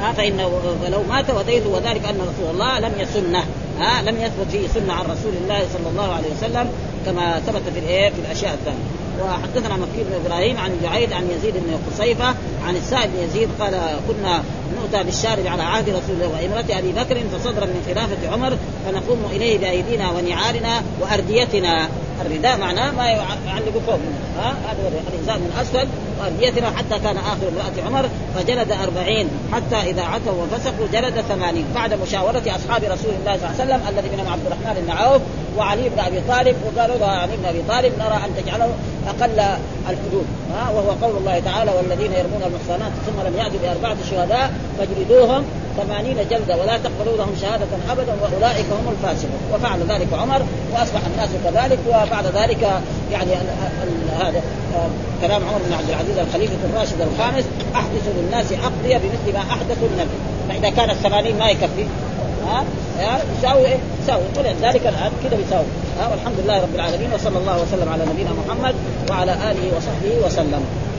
ها فانه لو مات وديته وذلك أن رسول الله لم يسنه. ها لم يثبت فيه سنة عن رسول الله صلى الله عليه وسلم كما ثبت في الإيه؟ في الأشياء الثانية. وحدثنا مكي بن إبراهيم عن جعيد عن يزيد بن قصيفة عن السائب بن يزيد قال كنا نؤتى بالشارب على عهد رسول الله وإمرة أبي بكر فصدرا من خلافة عمر فنقوم إليه بأيدينا ونعالنا وأرديتنا. الرداء معناه ما يعلق فوق. ها؟ هذا الازار من اسفل وأرديتنا حتى كان آخر امرأة عمر فجلد أربعين حتى إذا عتوا وفسقوا جلد ثمانين بعد مشاورة أصحاب رسول الله صلى الله عليه وسلم الذي منهم عبد الرحمن بن عوف وعلي بن أبي طالب وقالوا له علي بن أبي طالب نرى أن تجعله أقل الحدود. ها وهو قول الله تعالى والذين يرمون المحصنات ثم لم ياتوا بأربعة شهداء فاجلدوهم ثمانين جلدة ولا تقبلوا لهم شهادة أبدا وأولئك هم الفاسقون. وفعل ذلك عمر وأصبح الناس كذلك وبعد ذلك يعني هذا آه، كلام عمر بن عبد العزيز الخليفة الراشد الخامس أحدثوا للناس أقضية بمثل ما أحدثوا النبي. فإذا كان الثمانين ما يكفي ها يساوي إيه؟ يساوي. ولذلك الآن كذا بيساوي. ها والحمد لله رب العالمين وصلى الله وسلم على نبينا محمد وعلى آله وصحبه وسلم.